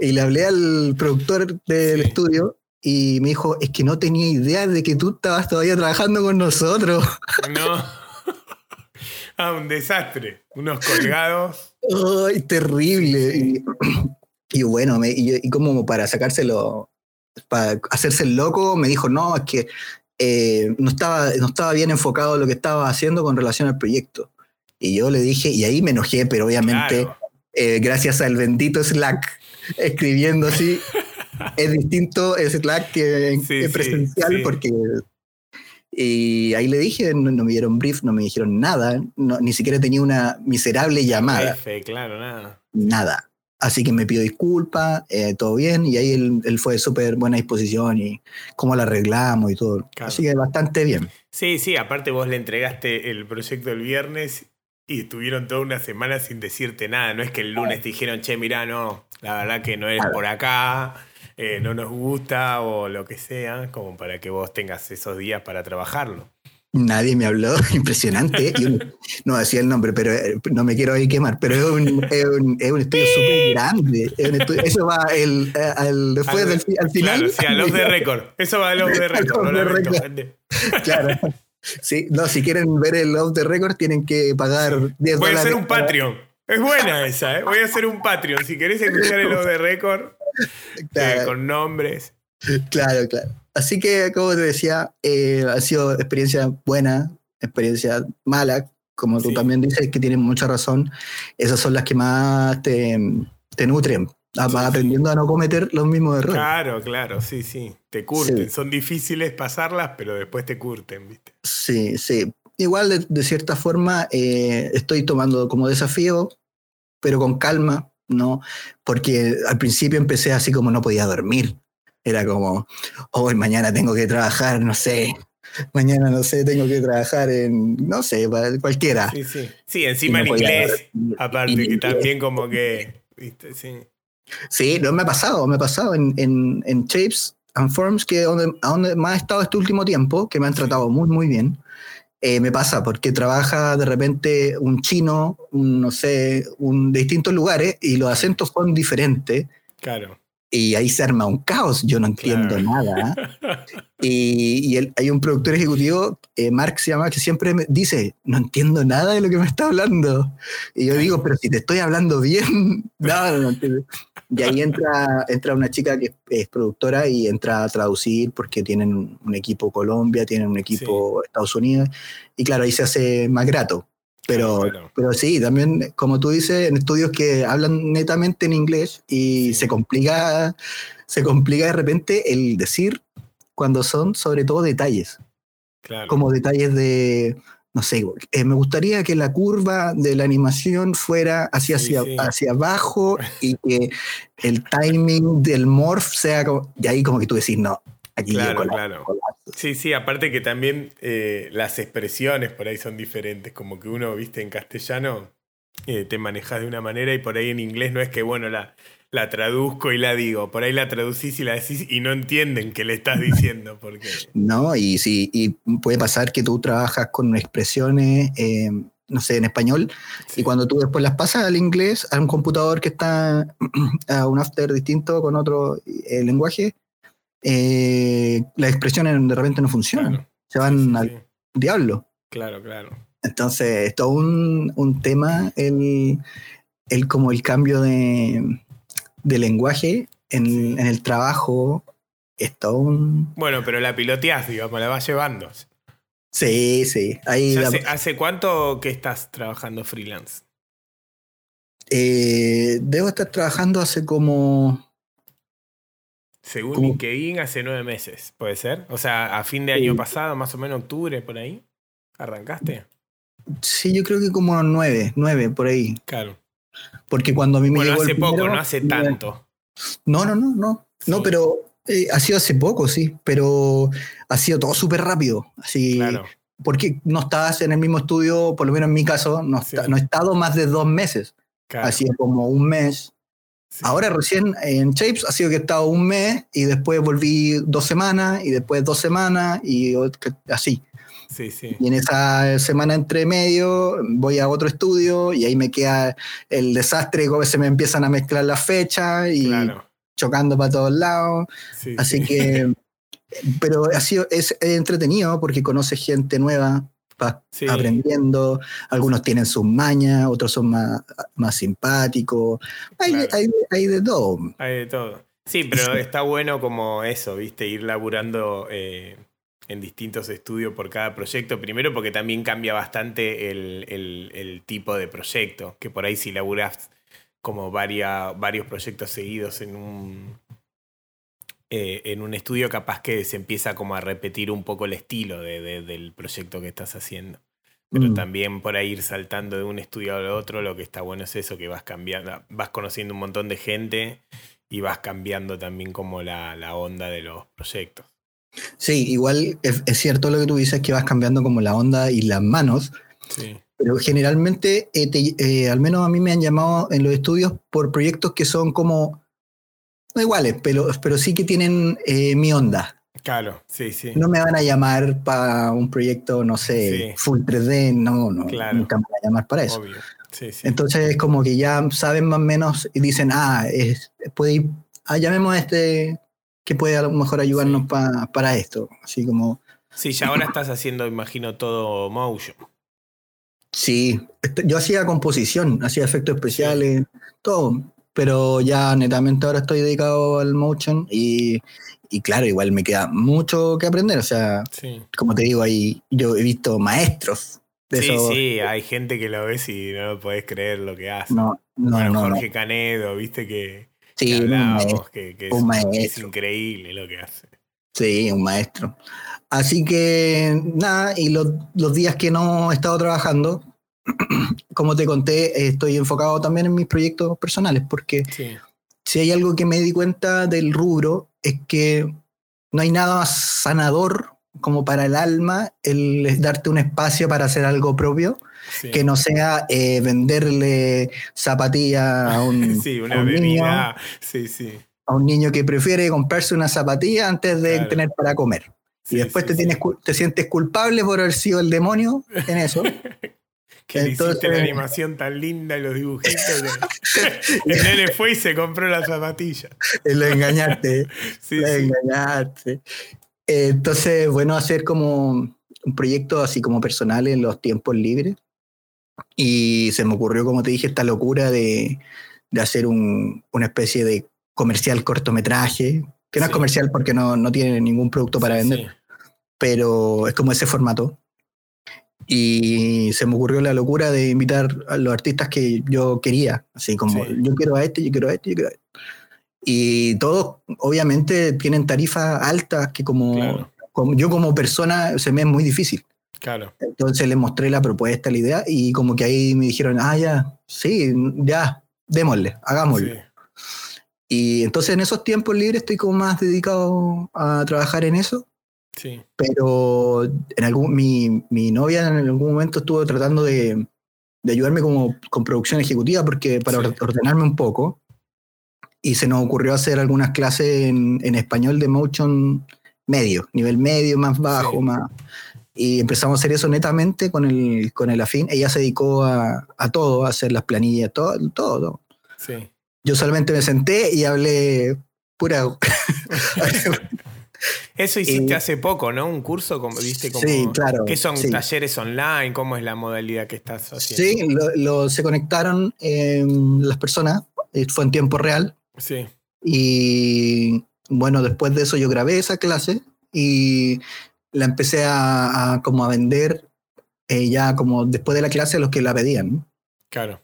y le hablé al productor del Sí. estudio y me dijo, es que no tenía idea de que tú estabas todavía trabajando con nosotros. No. ah, un desastre. Unos colgados. ¡Ay, terrible! Y, y bueno, me- y, y como para sacárselo, para hacerse el loco, me dijo, no, es que eh, no, estaba, no estaba bien enfocado en lo que estaba haciendo con relación al proyecto. Y yo le dije, y ahí me enojé, pero obviamente, Claro. eh, gracias al bendito Slack, escribiendo así, es distinto el Slack que, Sí, que sí, presencial, sí. porque... Y ahí le dije, no, no me dieron brief, no me dijeron nada, no- ni siquiera tenía una miserable llamada F, claro, nada. nada. Así que me pidió disculpas, eh, todo bien, y ahí él, él fue de súper buena disposición y cómo la arreglamos y todo. Claro. Así que bastante bien. Sí, sí, aparte vos le entregaste el proyecto el viernes y estuvieron toda una semana sin decirte nada. No es que el lunes te dijeron, che, mirá, no, la verdad que no es Claro. por acá, eh, no nos gusta o lo que sea, como para que vos tengas esos días para trabajarlo. Nadie me habló, impresionante. un- no decía el nombre, pero eh, no me quiero ahí quemar, pero es un, es un, es un estudio súper grande. es un estudio- eso va el, eh, al, después Al- del al final. Claro, sí, a los de récord. Eso va a los de récord, the record. Claro. Sí, no, si quieren ver el off the record tienen que pagar 10 Voy a dólares. hacer un Patreon. Es buena esa, ¿eh? Voy a hacer un Patreon. Si querés escuchar el off de eh, con nombres. Claro, claro. Así que, como te decía, eh, ha sido experiencia buena, experiencia mala, como tú Sí. también dices, que tienes mucha razón. Esas son las que más te, te nutren. Ah, Sí, Vas sí. aprendiendo a no cometer los mismos errores. Claro, claro, sí, sí. Te curten. Son difíciles pasarlas, pero después te curten, ¿viste? Sí, sí. Igual, de, de cierta forma, eh, estoy tomando como desafío, pero con calma, ¿no? Porque al principio empecé así como no podía dormir. Era como, hoy mañana tengo que trabajar, no sé. Mañana, no sé, tengo que trabajar en, no sé, cualquiera. Sí, sí. Sí, encima en inglés. Aparte, que inglés. también como que. ¿Viste? Sí. Sí, no me ha pasado, me ha pasado en, en, en Shapes and Forms, que donde, a donde más he estado este último tiempo, que me han tratado muy, muy bien. Eh, me pasa porque trabaja de repente un chino, un, no sé, un, de distintos lugares y los acentos son diferentes Claro. y ahí se arma un caos, yo no entiendo Claro. nada. Y, y él- hay un productor ejecutivo, eh, Mark se llama, que siempre me dice, no entiendo nada de lo que me está hablando. Y yo digo, pero si te estoy hablando bien, no, no, no entiendo. Y ahí entra, entra una chica que es, productora y entra a traducir porque tienen un equipo Colombia, tienen un equipo Estados Unidos, y claro, ahí se hace más grato. Pero, Claro, claro. pero sí, también, como tú dices, en estudios que hablan netamente en inglés y Sí. se complica, se complica de repente el decir cuando son sobre todo detalles, Claro. como detalles de, no sé, eh, me gustaría que la curva de la animación fuera hacia, hacia, sí. hacia abajo y que el timing del morph sea como, y ahí como que tú decís, no, aquí Claro, colapso, claro. Sí, sí, aparte que también eh, las expresiones por ahí son diferentes, como que uno, viste, en castellano eh, te manejas de una manera y por ahí en inglés no es que, bueno, la, la traduzco y la digo, por ahí la traducís y la decís y no entienden qué le estás diciendo, porque... No, y sí, y puede pasar que tú trabajas con expresiones, eh, no sé, en español, sí, y cuando tú después las pasas al inglés, a un computador que está a un after distinto con otro eh, lenguaje, eh, las expresiones de repente no funcionan, claro, se van sí, al diablo. claro, claro. Entonces, es todo un, un tema el, el como el cambio de, de lenguaje en, el trabajo. Es todo un... Bueno, pero la piloteás, digamos, la vas llevando. Sí, sí. Ahí ¿Ya la- hace, ¿Hace cuánto que estás trabajando freelance? eh, debo estar trabajando hace como... Según ¿Cómo? LinkedIn, hace nueve meses, ¿puede ser? O sea, a fin de Sí. año pasado, más o menos octubre, por ahí. ¿Arrancaste? Sí, yo creo que como nueve, nueve por ahí. Claro. Porque cuando a mí me Bueno, llegó hace el poco, primero, no hace tanto. No, no, no, no. Sí. No, pero eh, ha sido hace poco, sí. Pero ha sido todo súper rápido. Así, Claro. Porque no estás en el mismo estudio, por lo menos en mi caso, no, Sí. está- no he estado más de dos meses. claro, Ha sido como un mes. sí. Ahora recién en Shapes ha sido que he estado un mes y después volví dos semanas y después dos semanas y así. Sí, sí. Y en esa semana entre medio voy a otro estudio y ahí me queda el desastre, como se me empiezan a mezclar las fechas y, Claro. chocando para todos lados. Sí, Así sí. que, pero ha sido, es, entretenido porque conoces gente nueva, vas aprendiendo, algunos tienen sus mañas, otros son más, más simpáticos, hay, Claro. hay, hay de todo. Hay de todo. Sí, pero está bueno como eso, ¿viste? Ir laburando eh, en distintos estudios por cada proyecto. Primero porque también cambia bastante el, el- el tipo de proyecto. Que por ahí si laburas como varia- varios proyectos seguidos en un, eh, en un estudio, capaz que se empieza como a repetir un poco el estilo de- de- del proyecto que estás haciendo. Pero Mm. también por ahí ir saltando de un estudio al otro, lo que está bueno es eso, que vas cambiando, vas conociendo un montón de gente y vas cambiando también como la, la onda de los proyectos. Sí, igual es, es cierto lo que tú dices, que vas cambiando como la onda y las manos, Sí, pero generalmente, eh, te- eh, al menos a mí me han llamado en los estudios por proyectos que son como, no iguales, pero, pero sí que tienen eh, mi onda. claro, sí, sí. No me van a llamar para un proyecto, no sé, Sí. full 3D, no, no, Claro. nunca me van a llamar para eso. Obvio. Sí, sí. Entonces es como que ya saben más o menos y dicen, ah, es, puede ir, ah, llamemos a este que puede a lo mejor ayudarnos Sí. pa- para esto. Así como, Sí, ya ahora estás haciendo, imagino, todo motion. sí, este- yo hacía composición, hacía efectos especiales, todo, pero ya netamente ahora estoy dedicado al motion y, y claro, igual me queda mucho que aprender. O sea, Sí. como te digo, ahí yo he visto maestros de Sí, sí, hay gente que lo ves y no lo podés creer lo que hace. No, no, bueno, no, no. Jorge Canedo, viste que, que Sí, un maestro, que, que un es, increíble lo que hace. Sí, un maestro. Así que nada, y los, los días que no he estado trabajando, como te conté, estoy enfocado también en mis proyectos personales, porque Sí, si hay algo que me di cuenta del rubro es que no hay nada más sanador como para el alma el darte un espacio para hacer algo propio, sí. que no sea eh, venderle zapatillas a un, Sí, a un niño, bebida. Sí, sí. a un niño que prefiere comprarse una zapatilla antes de Claro. tener para comer. sí, y después te, tienes, sientes culpable por haber sido el demonio en eso. Que le hiciste la animación tan linda y los dibujitos. que- El nene fue y se compró la zapatilla. lo engañaste, Sí, lo sí. engañaste. Entonces, bueno, hacer como un proyecto así como personal en los tiempos libres. Y se me ocurrió, como te dije, esta locura de, de hacer un- una especie de comercial cortometraje, que no Sí. es comercial porque no, no tiene ningún producto para vender. sí. pero es como ese formato. Y se me ocurrió la locura de invitar a los artistas que yo quería, así como Sí. yo quiero a este, yo quiero a este, yo quiero a este. Y todos obviamente tienen tarifas altas que como, Claro. como yo como persona se me es muy difícil. Claro. Entonces les mostré la propuesta, la idea y como que ahí me dijeron, ah, ya, sí, ya, démosle, hagámoslo. Sí. Y entonces en esos tiempos libres estoy como más dedicado a trabajar en eso Sí. pero en algún, mi, mi novia en algún momento estuvo tratando de, de ayudarme como con producción ejecutiva porque para Sí. or- ordenarme un poco y se nos ocurrió hacer algunas clases en, en español de motion medio, nivel medio, más bajo, Sí. más y empezamos a hacer eso netamente con el, con el afín. Ella se dedicó a, a todo, a hacer las planillas, todo, todo, todo. Sí. Yo solamente me senté y hablé pura... Eso hiciste Eh, hace poco, ¿no? Un curso, como viste, como. sí, claro. ¿Qué son sí. talleres online? ¿Cómo es la modalidad que estás haciendo? Sí, lo, lo- se conectaron eh, las personas, eh, fue en tiempo real Sí. y bueno, después de eso yo grabé esa clase y la empecé a, a como a vender eh, ya como después de la clase a los que la pedían. Claro.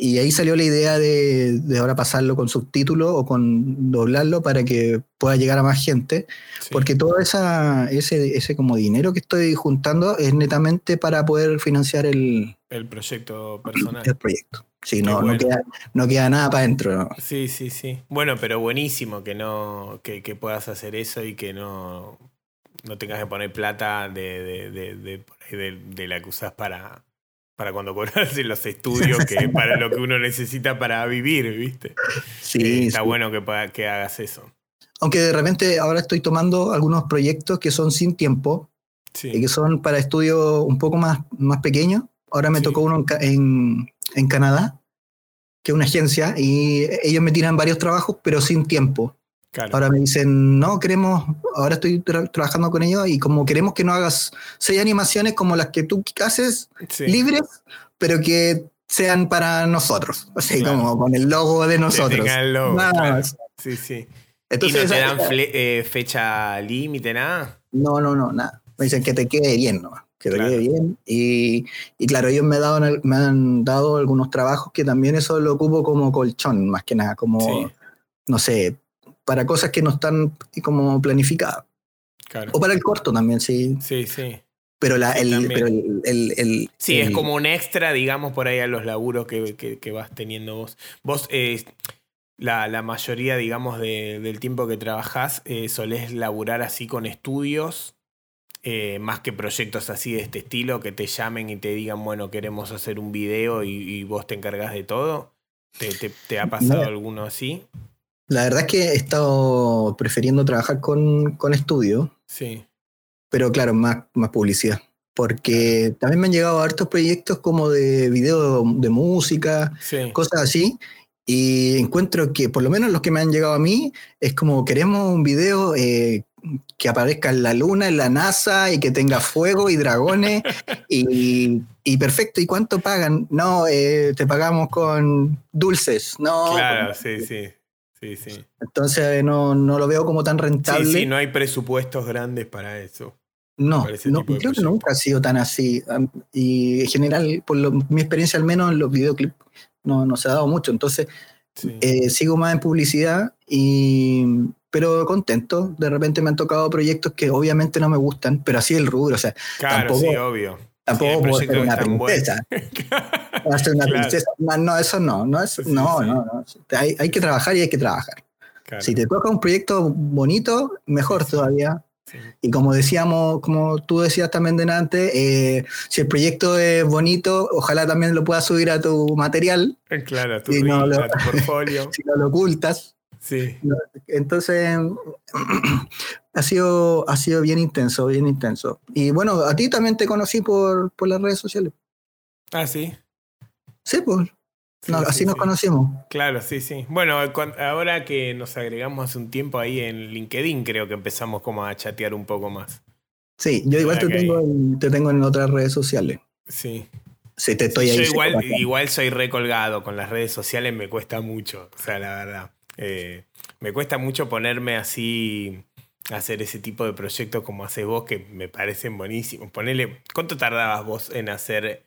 Y ahí salió la idea de, de ahora pasarlo con subtítulos o con doblarlo para que pueda llegar a más gente, Sí. porque todo esa, ese, ese como dinero que estoy juntando es netamente para poder financiar el, El proyecto personal. el proyecto. Sí, no, bueno. no, queda, no queda nada para adentro. ¿no? Sí, sí, sí. Bueno, pero buenísimo que no, que, que puedas hacer eso y que no, no tengas que poner plata de, de, de, de, la que usás para, para cuando cobras en los estudios, que es para lo que uno necesita para vivir, ¿viste? Sí, Eh, está sí. bueno que, que hagas eso. Aunque de repente ahora estoy tomando algunos proyectos que son sin tiempo y Sí, que son para estudios un poco más, más pequeños. Ahora me Sí. tocó uno en, en, en Canadá, que es una agencia, y ellos me tiran varios trabajos, pero sin tiempo. Ahora me dicen, no, queremos, ahora estoy trabajando con ellos y como queremos que no hagas seis animaciones como las que tú haces, libres, pero que sean para nosotros, así como con el logo de nosotros. El logo, Sí, sí. ¿Y no te dan eh, fecha límite, nada? No, no, no, nada. Me dicen que te quede bien nomás, que te quede bien. Y, y, claro, ellos me, dado, me han dado algunos trabajos que también eso lo ocupo como colchón, más que nada, como, no sé, para cosas que no están como planificadas. O para el corto también, sí. Sí, sí. Pero, la, el, pero el, Sí, es como un extra, digamos, por ahí a los laburos que, que, vas teniendo vos. Vos, eh, la, la, mayoría, digamos, de, del tiempo que trabajás, eh, solés laburar así con estudios, eh, más que proyectos así de este estilo, que te llamen y te digan, bueno, queremos hacer un video y, vos te encargás de todo. ¿Te, te, ha pasado alguno así? La verdad es que he estado prefiriendo trabajar con, con estudio. Sí. Pero claro, más, más publicidad. Porque también me han llegado hartos proyectos como de video de música, cosas así. Y encuentro que, por lo menos los que me han llegado a mí, es como queremos un video eh, que aparezca en la luna, en la NASA, y que tenga fuego y dragones. y, y, perfecto, ¿y cuánto pagan? No, eh, te pagamos con dulces. No. Claro, sí, sí. Sí, sí. Entonces no, no, lo veo como tan rentable. Sí, sí, no hay presupuestos grandes para eso. No, no creo que nunca ha sido tan así. Y en general, por mi experiencia al menos en los videoclips, no, no se ha dado mucho. Entonces, eh, sigo más en publicidad, y, pero contento. De repente me han tocado proyectos que obviamente no me gustan, pero así el rubro. O sea, claro, sí, obvio. Tampoco puedo ser una princesa. Hacer una princesa. No, eso no. No, no, no, Hay, hay, que trabajar y hay que trabajar. Si te toca un proyecto bonito, mejor todavía. Y como decíamos, como tú decías también delante, eh, si el proyecto es bonito, ojalá también lo puedas subir a tu material. Claro, a tu, a tu portfolio. si no lo ocultas. Sí. Entonces, ha sido, ha sido bien intenso, bien intenso. Y bueno, a ti también te conocí por, por las redes sociales. Ah, sí. Sí, pues. así nos conocimos. Claro, sí, sí. Bueno, ahora que nos agregamos hace un tiempo ahí en LinkedIn, creo que empezamos como a chatear un poco más. Sí, yo igual te tengo, en, te tengo en otras redes sociales. Sí. Sí, te estoy ahí. Yo igual, igual soy recolgado con las redes sociales, me cuesta mucho, o sea, la verdad. Eh, me cuesta mucho ponerme así hacer ese tipo de proyectos como haces vos, que me parecen buenísimos. Ponele, ¿cuánto tardabas vos en hacer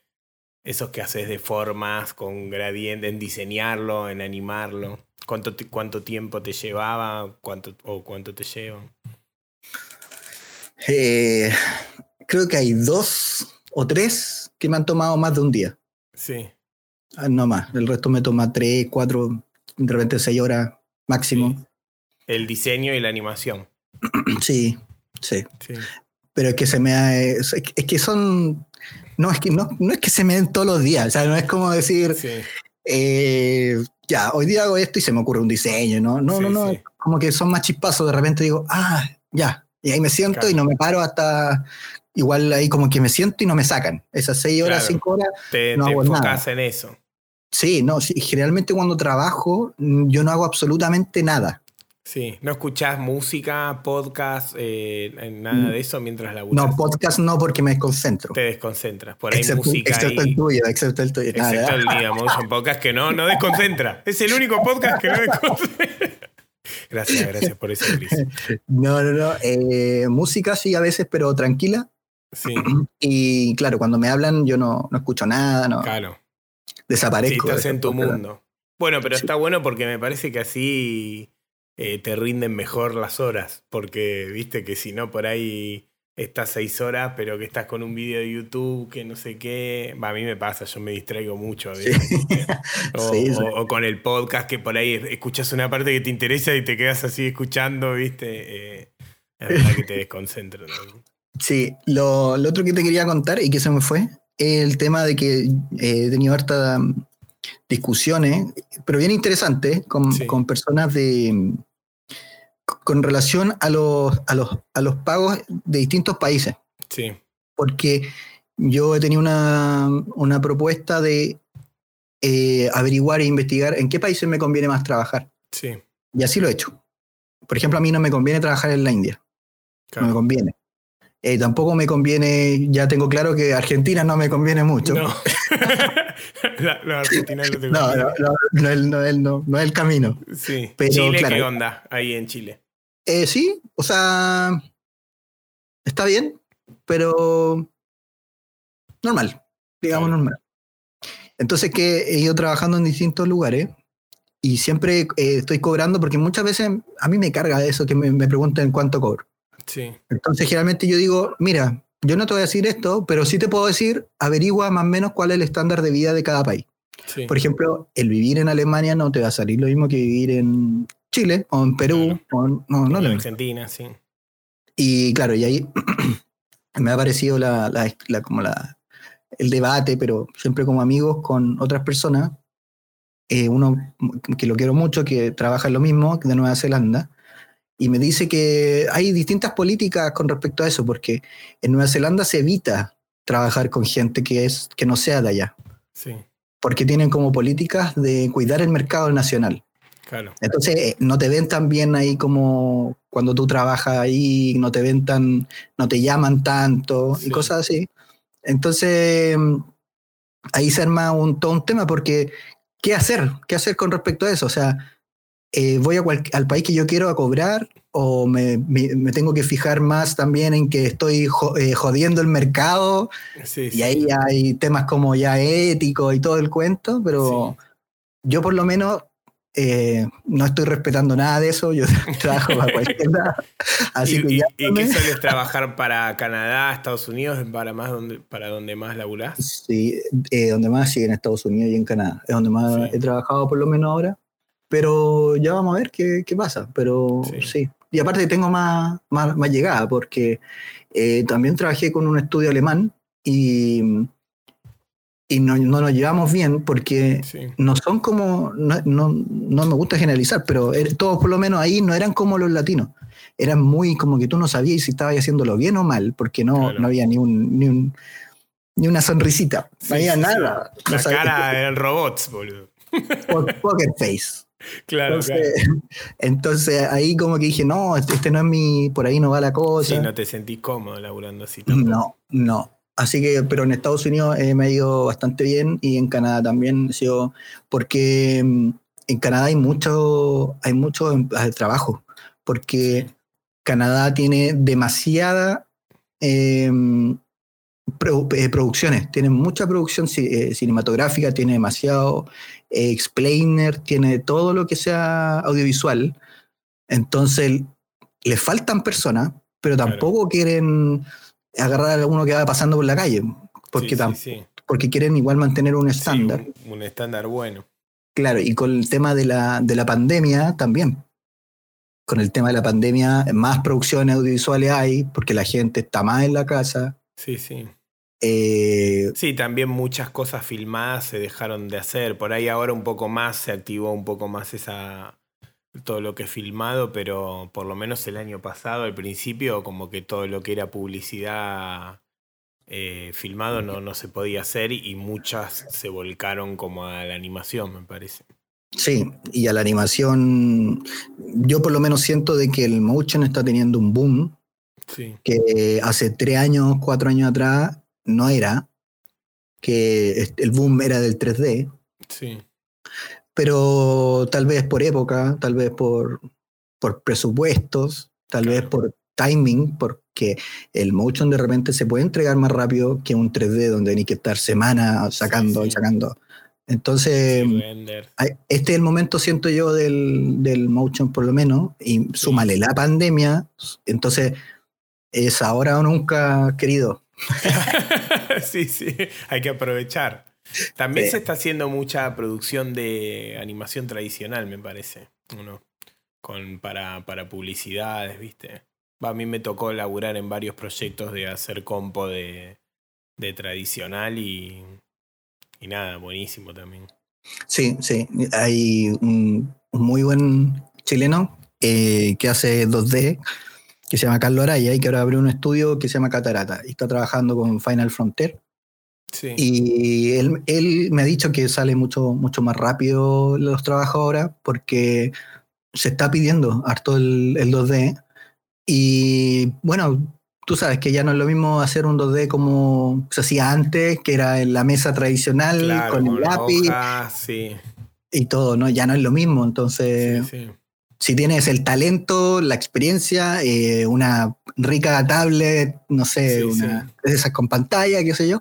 esos que haces de formas con gradiente, en diseñarlo, en animarlo? ¿Cuánto, cuánto tiempo te llevaba cuánto, o cuánto te lleva? Eh, creo que hay dos o tres que me han tomado más de un día. Sí. Ah, no más, el resto me toma tres, cuatro, de repente seis horas máximo. El diseño y la animación. Sí, sí. Pero es que se me es, que son no es que no, no, es que se me den todos los días, o sea, no es como decir eh, ya, hoy día hago esto y se me ocurre un diseño, ¿no? No, no, no, como que son más chispazos, de repente digo, ah, ya, y ahí me siento y no me paro hasta igual ahí como que me siento y no me sacan. Esas seis horas, cinco horas. Te, no te enfocas en eso. Sí, no, sí, generalmente cuando trabajo mm, yo no hago absolutamente nada. Sí, no escuchás música, podcast, eh, nada de eso mientras la No, podcast no porque me desconcentro. Te desconcentras. Por ahí música. Excepto el tuyo, excepto el tuyo. Excepto el mío, un podcast que no, no desconcentra. Es el único podcast que no desconcentra. Gracias, gracias por eso, Cris. No, no, no. Eh, música sí a veces, pero tranquila. Sí. Y claro, cuando me hablan yo no, no escucho nada. No. Claro desaparezco. estás en tu mundo. Bueno, pero está bueno porque me parece que así eh, te rinden mejor las horas. Porque viste que si no, por ahí estás seis horas, pero que estás con un video de YouTube que no sé qué. a mí me pasa, yo me distraigo mucho. O, con el podcast que por ahí escuchas una parte que te interesa y te quedas así escuchando, viste. Eh, la verdad que te desconcentra. Sí, lo, lo, otro que te quería contar y que se me fue el tema de que eh, he tenido hartas discusiones, pero bien interesantes, con, con, personas de con relación a los, a, los, a los pagos de distintos países. Sí. Porque yo he tenido una, una propuesta de eh, averiguar e investigar en qué países me conviene más trabajar. Sí. Y así lo he hecho. por ejemplo, a mí no me conviene trabajar en la India. No me conviene. Eh, tampoco me conviene, ya tengo claro que Argentina no me conviene mucho. No, la, Argentina no, te no, no, no, es, no, no, es el camino. Sí. Pero, Chile, ¿qué onda ahí en Chile? Eh, sí, o sea, está bien, pero normal, digamos normal. Entonces que he ido trabajando en distintos lugares y siempre eh, estoy cobrando porque muchas veces a mí me carga eso que me, me pregunten cuánto cobro. Sí. Entonces generalmente yo digo, mira, yo no te voy a decir esto, pero sí te puedo decir, averigua más o menos cuál es el estándar de vida de cada país. Por ejemplo, el vivir en Alemania no te va a salir lo mismo que vivir en Chile o en Perú o no, no, en Argentina, sí. Y claro, y ahí me ha parecido la, la, como la, el debate, pero siempre como amigos con otras personas. Eh, uno que lo quiero mucho, que trabaja en lo mismo, de Nueva Zelanda, y me dice que hay distintas políticas con respecto a eso, porque en Nueva Zelanda se evita trabajar con gente que, es, que no sea de allá. Sí. Porque tienen como políticas de cuidar el mercado nacional. Claro. Entonces, eh, no te ven tan bien ahí como cuando tú trabajas ahí, no te ven tan, no te llaman tanto y cosas así. Entonces, ahí se arma un, todo un tema porque, ¿qué hacer? ¿Qué hacer con respecto a eso? O sea, eh, ¿voy a al país que yo quiero a cobrar o me, me, tengo que fijar más también en que estoy eh, jodiendo el mercado? y ahí hay temas como ya ético y todo el cuento, pero yo por lo menos eh, no estoy respetando nada de eso, yo trabajo para cualquier Así ¿Y, que ya ¿y, qué sueles trabajar para Canadá, Estados Unidos, para más donde, para donde más laburás? Sí, eh, donde más sí, en Estados Unidos y en Canadá. Es donde más he trabajado por lo menos ahora. Pero ya vamos a ver qué, qué pasa. Pero sí. Y aparte tengo más, más, más llegada, porque eh, también trabajé con un estudio alemán y y no, no, nos llevamos bien porque no son como, no, no, no, me gusta generalizar, pero er, todos por lo menos ahí no eran como los latinos. Eran muy como que tú no sabías si estabas haciéndolo bien o mal, porque no, no había ni un, ni un ni una sonrisita, no había nada. La cara eran robots, boludo. Poker face. Claro entonces, entonces, ahí como que dije, no, este, este no es mi, por ahí no va la cosa. Sí, no te sentís cómodo laburando así. Tampoco. No, no. Así que, pero en Estados Unidos eh, me ha ido bastante bien y en Canadá también sido, porque mm, en Canadá hay mucho, hay mucho eh, trabajo, porque Canadá tiene demasiada eh, producciones, tiene mucha producción cinematográfica, tiene demasiado explainer, tiene todo lo que sea audiovisual. Entonces, le faltan personas, pero tampoco quieren agarrar a uno que va pasando por la calle, porque, porque quieren igual mantener un estándar. un, estándar bueno. Claro, y con el tema de la, de la pandemia también. Con el tema de la pandemia, más producciones audiovisuales hay, porque la gente está más en la casa. Sí, sí. Eh, sí, también muchas cosas filmadas se dejaron de hacer. Por ahí ahora un poco más se activó un poco más esa, todo lo que he filmado, pero por lo menos el año pasado, al principio, como que todo lo que era publicidad eh, filmado no, no se podía hacer y muchas se volcaron como a la animación, me parece. Sí, y a la animación, yo por lo menos siento de que el motion está teniendo un boom, que hace tres años, cuatro años atrás no era, que el boom era del 3D. Sí. Pero tal vez por época, tal vez por, por presupuestos, tal vez por timing, porque el motion de repente se puede entregar más rápido que un 3D donde hay que estar semanas sacando y sacando. Entonces, este es el momento, siento yo, del, del motion por lo menos, y súmale la pandemia, entonces es ahora o nunca, querido. sí, sí, hay que aprovechar. También se está haciendo mucha producción de animación tradicional, me parece. Uno, con, para, para publicidades, ¿viste? A mí me tocó laburar en varios proyectos de hacer compo de, de tradicional y, y nada, buenísimo también. Sí, sí. Hay un, muy buen chileno eh, que hace 2D, que se llama Carlos Araya y que ahora abrió un estudio que se llama Catarata y está trabajando con Final Frontier y él, él, me ha dicho que sale mucho, mucho más rápido los trabajos ahora porque se está pidiendo harto el, el 2D. Y bueno, tú sabes que ya no es lo mismo hacer un 2D como se hacía antes, que era en la mesa tradicional con el lápiz y todo, ¿no? Ya no es lo mismo. Entonces, si tienes el talento, la experiencia, eh, una rica tablet, no sé, una de esas con pantalla, qué sé yo,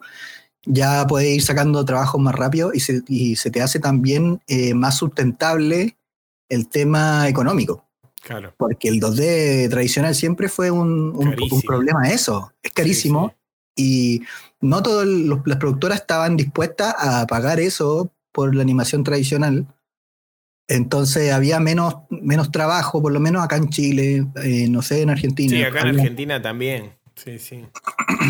ya puedes ir sacando trabajos más rápido y se, y se te hace también eh, más sustentable el tema económico. Claro. Porque el 2D tradicional siempre fue un, un, problema eso. Es carísimo. Y no todas las productoras estaban dispuestas a pagar eso por la animación tradicional. Entonces había menos, menos trabajo, por lo menos acá en Chile, eh, no sé, en Argentina. Sí, acá en Argentina también. Sí, sí.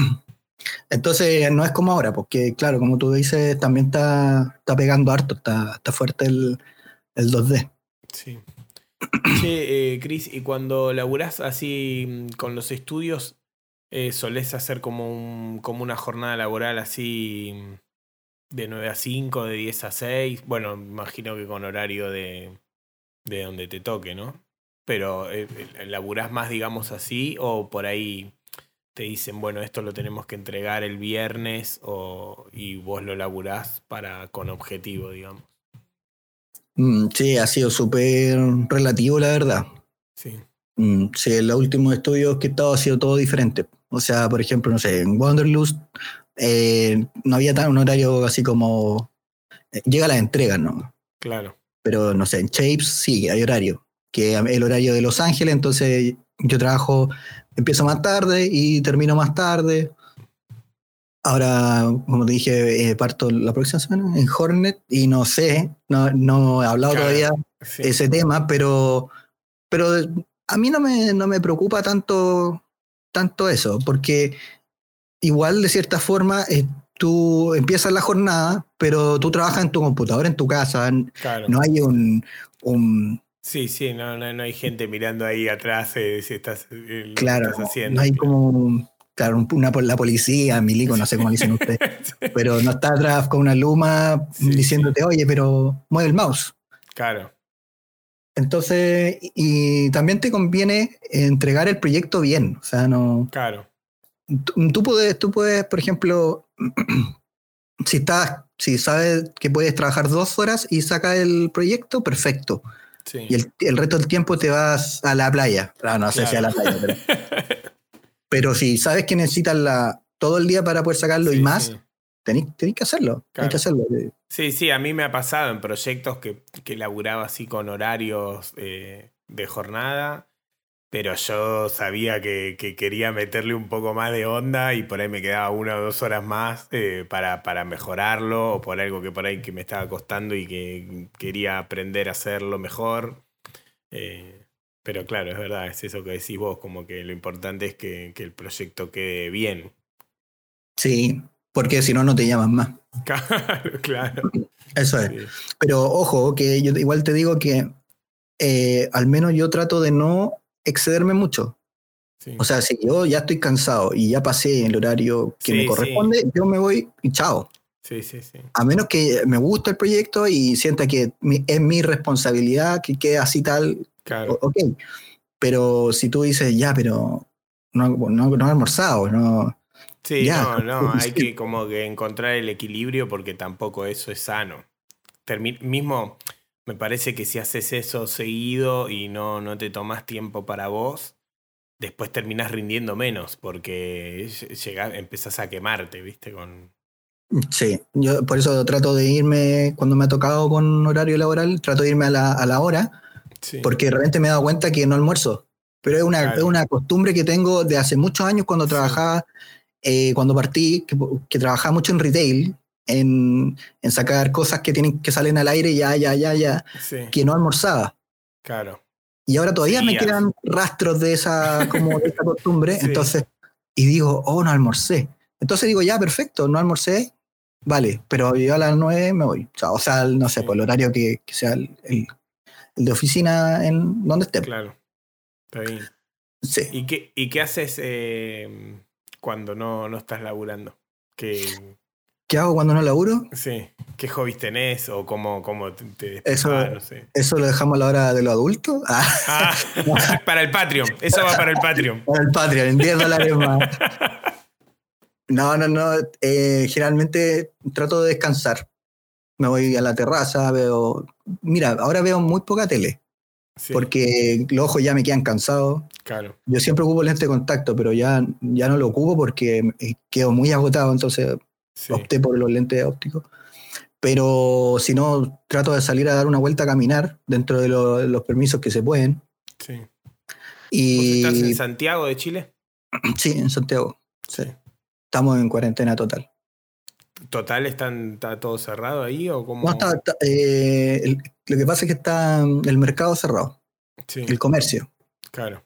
Entonces no es como ahora, porque claro, como tú dices, también está, está pegando harto, está, está fuerte el, el 2D. Sí. Che, eh, Chris, y cuando laburás así mm, con los estudios, eh, ¿solés hacer como, un, como una jornada laboral así mm, de 9 a 5, de 10 a 6? Bueno, imagino que con horario de, de donde te toque, ¿no? Pero eh, eh, ¿laburás más, digamos así, o por ahí te dicen, bueno, esto lo tenemos que entregar el viernes o, y vos lo laburás para, con objetivo, digamos? Mm, sí, ha sido súper relativo, la verdad. Sí. Mm, sí, en los últimos estudios que he estado ha sido todo diferente. O sea, por ejemplo, no sé, en Wanderlust eh, no había tan un horario así como. Eh, llega la entrega, ¿no? Claro. Pero no sé, en Shapes sí, hay horario. Que el horario de Los Ángeles, entonces yo trabajo, empiezo más tarde y termino más tarde. Ahora, como te dije, eh, parto la próxima semana en Hornet y no sé, no, no he hablado todavía ese tema, pero, pero a mí no me, no me preocupa tanto, tanto eso, porque igual de cierta forma eh, tú empiezas la jornada, pero tú trabajas en tu computadora, en tu casa, no hay un, un Sí, sí, no, no, hay gente mirando ahí atrás eh, si estás, claro, haciendo. No hay como claro, una la policía, milico, no sé cómo dicen ustedes, pero no está atrás con una luma diciéndote, oye, pero mueve el mouse. Claro. Entonces, y también te conviene entregar el proyecto bien, o sea, no... Claro. Tú, puedes, tú puedes, por ejemplo, si estás, si sabes que puedes trabajar dos horas y saca el proyecto, perfecto. Y el, el, resto del tiempo te vas a la playa. Ah, no, sé si a la playa, pero... Pero si sabes que necesitas la, todo el día para poder sacarlo y más, tenéis, que hacerlo. que hacerlo. Sí, sí, a mí me ha pasado en proyectos que, que laburaba así con horarios eh, de jornada, pero yo sabía que, que, quería meterle un poco más de onda y por ahí me quedaba una o dos horas más eh, para, para mejorarlo o por algo que por ahí que me estaba costando y que quería aprender a hacerlo mejor. Eh, pero claro, es verdad, es eso que decís vos, como que lo importante es que, que el proyecto quede bien. Sí, porque si no, no te llaman más. Claro, claro. Eso es. Pero ojo, que yo igual te digo que eh, al menos yo trato de no excederme mucho. O sea, si yo ya estoy cansado y ya pasé el horario que me corresponde, yo me voy y chao. Sí, sí, sí. A menos que me guste el proyecto y sienta que es mi responsabilidad que quede así tal, Claro. ok. Pero si tú dices, ya, pero no, no, no he almorzado, no. Sí, no, no, hay que como que encontrar el equilibrio porque tampoco eso es sano. mismo me parece que si haces eso seguido y no, no te tomas tiempo para vos, después terminas rindiendo menos porque llega, empezás a quemarte, ¿viste? Con... Sí, yo por eso trato de irme, cuando me ha tocado con horario laboral, trato de irme a la, a la hora porque de repente me he dado cuenta que no almuerzo. Pero es una, es una costumbre que tengo de hace muchos años cuando trabajaba, eh, cuando partí, que, trabajaba mucho en retail, en, en, sacar cosas que tienen que salen al aire ya, ya, ya, ya, que no almorzaba. Claro. Y ahora todavía me quedan rastros de esa, como de esa costumbre. Entonces, y digo, oh, no almorcé. Entonces digo, ya, perfecto, no almorcé, vale, pero yo a las nueve me voy. O sea, no sé, por el horario que, que sea el, de oficina en donde esté. Claro. Está bien. Sí. ¿Y qué, y qué haces eh, cuando no, no estás laburando? Que, ¿Qué hago cuando no laburo? Sí. ¿Qué hobbies tenés o cómo, cómo te, te Eso, ah, no sé. ¿Eso lo dejamos a la hora de los adultos? Ah, Ah, para el Patreon. Eso va para el Patreon. para el Patreon, en 10 dólares más. No, no, no. eh, generalmente trato de descansar. Me voy a la terraza, veo. Mira, ahora veo muy poca tele, Sí, porque los ojos ya me quedan cansados. claro. Yo siempre ocupo lente de contacto, pero ya, ya no lo ocupo porque eh, quedo muy agotado, entonces Sí. opté por los lentes ópticos. Pero si no, trato de salir a dar una vuelta a caminar dentro de lo- de los permisos que se pueden. sí. ¿Vos Y estás en Santiago de Chile? sí, en Santiago. Sí. Estamos en cuarentena total. ¿Total están, está todo cerrado ahí o cómo? No, está- está, eh, el- lo que pasa es que está mm, el mercado cerrado, Sí, el comercio. claro.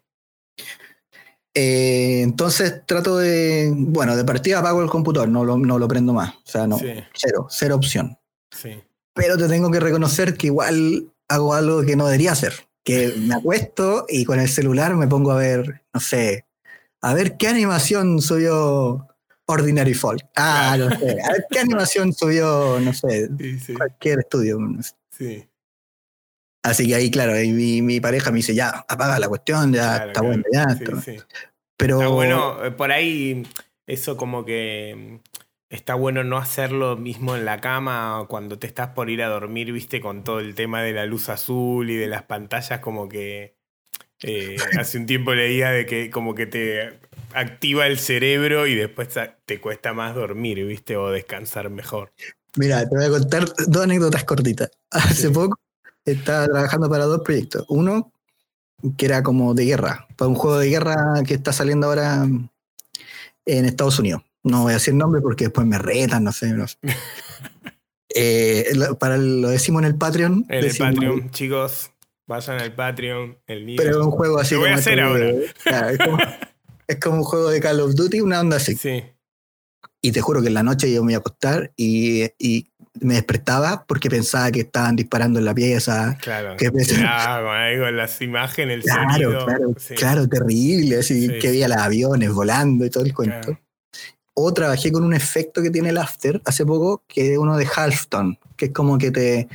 Eh, entonces trato de, bueno, de partida apago el computador, no lo, no lo prendo más. O sea, no, Sí, cero, cero opción. sí. Pero te tengo que reconocer que igual hago algo que no debería hacer. Que me acuesto y con el celular me pongo a ver, no sé, a ver qué animación subió Ordinary Folk. Ah, no sé. A ver qué animación subió, no sé, Sí, cualquier estudio. no sé. sí. Así que ahí, claro, ahí mi, mi pareja me dice, ya, apaga la cuestión, ya Claro, está claro. bueno, ya. Sí, está- sí. Pero Está bueno, eh, por ahí eso como que mm, está bueno no hacerlo mismo en la cama cuando te estás por ir a dormir, viste, con todo el tema de la luz azul y de las pantallas, como que eh, hace un tiempo leía de que como que te activa el cerebro y después te cuesta más dormir, viste, o descansar mejor. Mira, te voy a contar dos anécdotas cortitas. Hace Sí. poco estaba trabajando para dos proyectos. Uno que era como de guerra, para un juego de guerra que está saliendo ahora en Estados Unidos. No voy a decir nombre porque después me retan, no sé. no sé. Eh, para el- lo decimos en el Patreon. En el Patreon, chicos, vayan al Patreon, el mío. Pero es un juego así Lo voy a como hacer este de- ahora. Claro, es, como, es como un juego de Call of Duty, una onda así. Sí, Y te juro que en la noche yo me iba a acostar y, y me despertaba porque pensaba que estaban disparando en la pieza. claro. Pesa- Claro, con las imágenes, el Claro, sonido. claro, sí. claro, terrible, así Sí, que veía los aviones volando y todo el cuento. Claro. O trabajé con un efecto que tiene el After hace poco, que es uno de Halfton, que es como que te,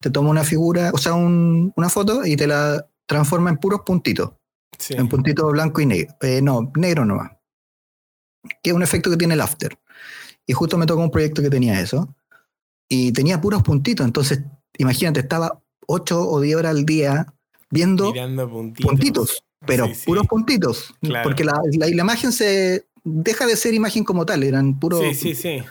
te toma una figura, o sea, un- una foto y te la transforma en puros puntitos, Sí. en puntitos blanco y negro. Eh, no, negro nomás. Que es un efecto que tiene el After. Y justo me tocó un proyecto que tenía eso. Y tenía puros puntitos. Entonces, imagínate, estaba 8 o 10 horas al día viendo puntitos. puntitos, pero Sí, sí. puros puntitos. Claro. Porque la, la- la imagen se deja de ser imagen como tal, eran puros. Sí, sí, sí.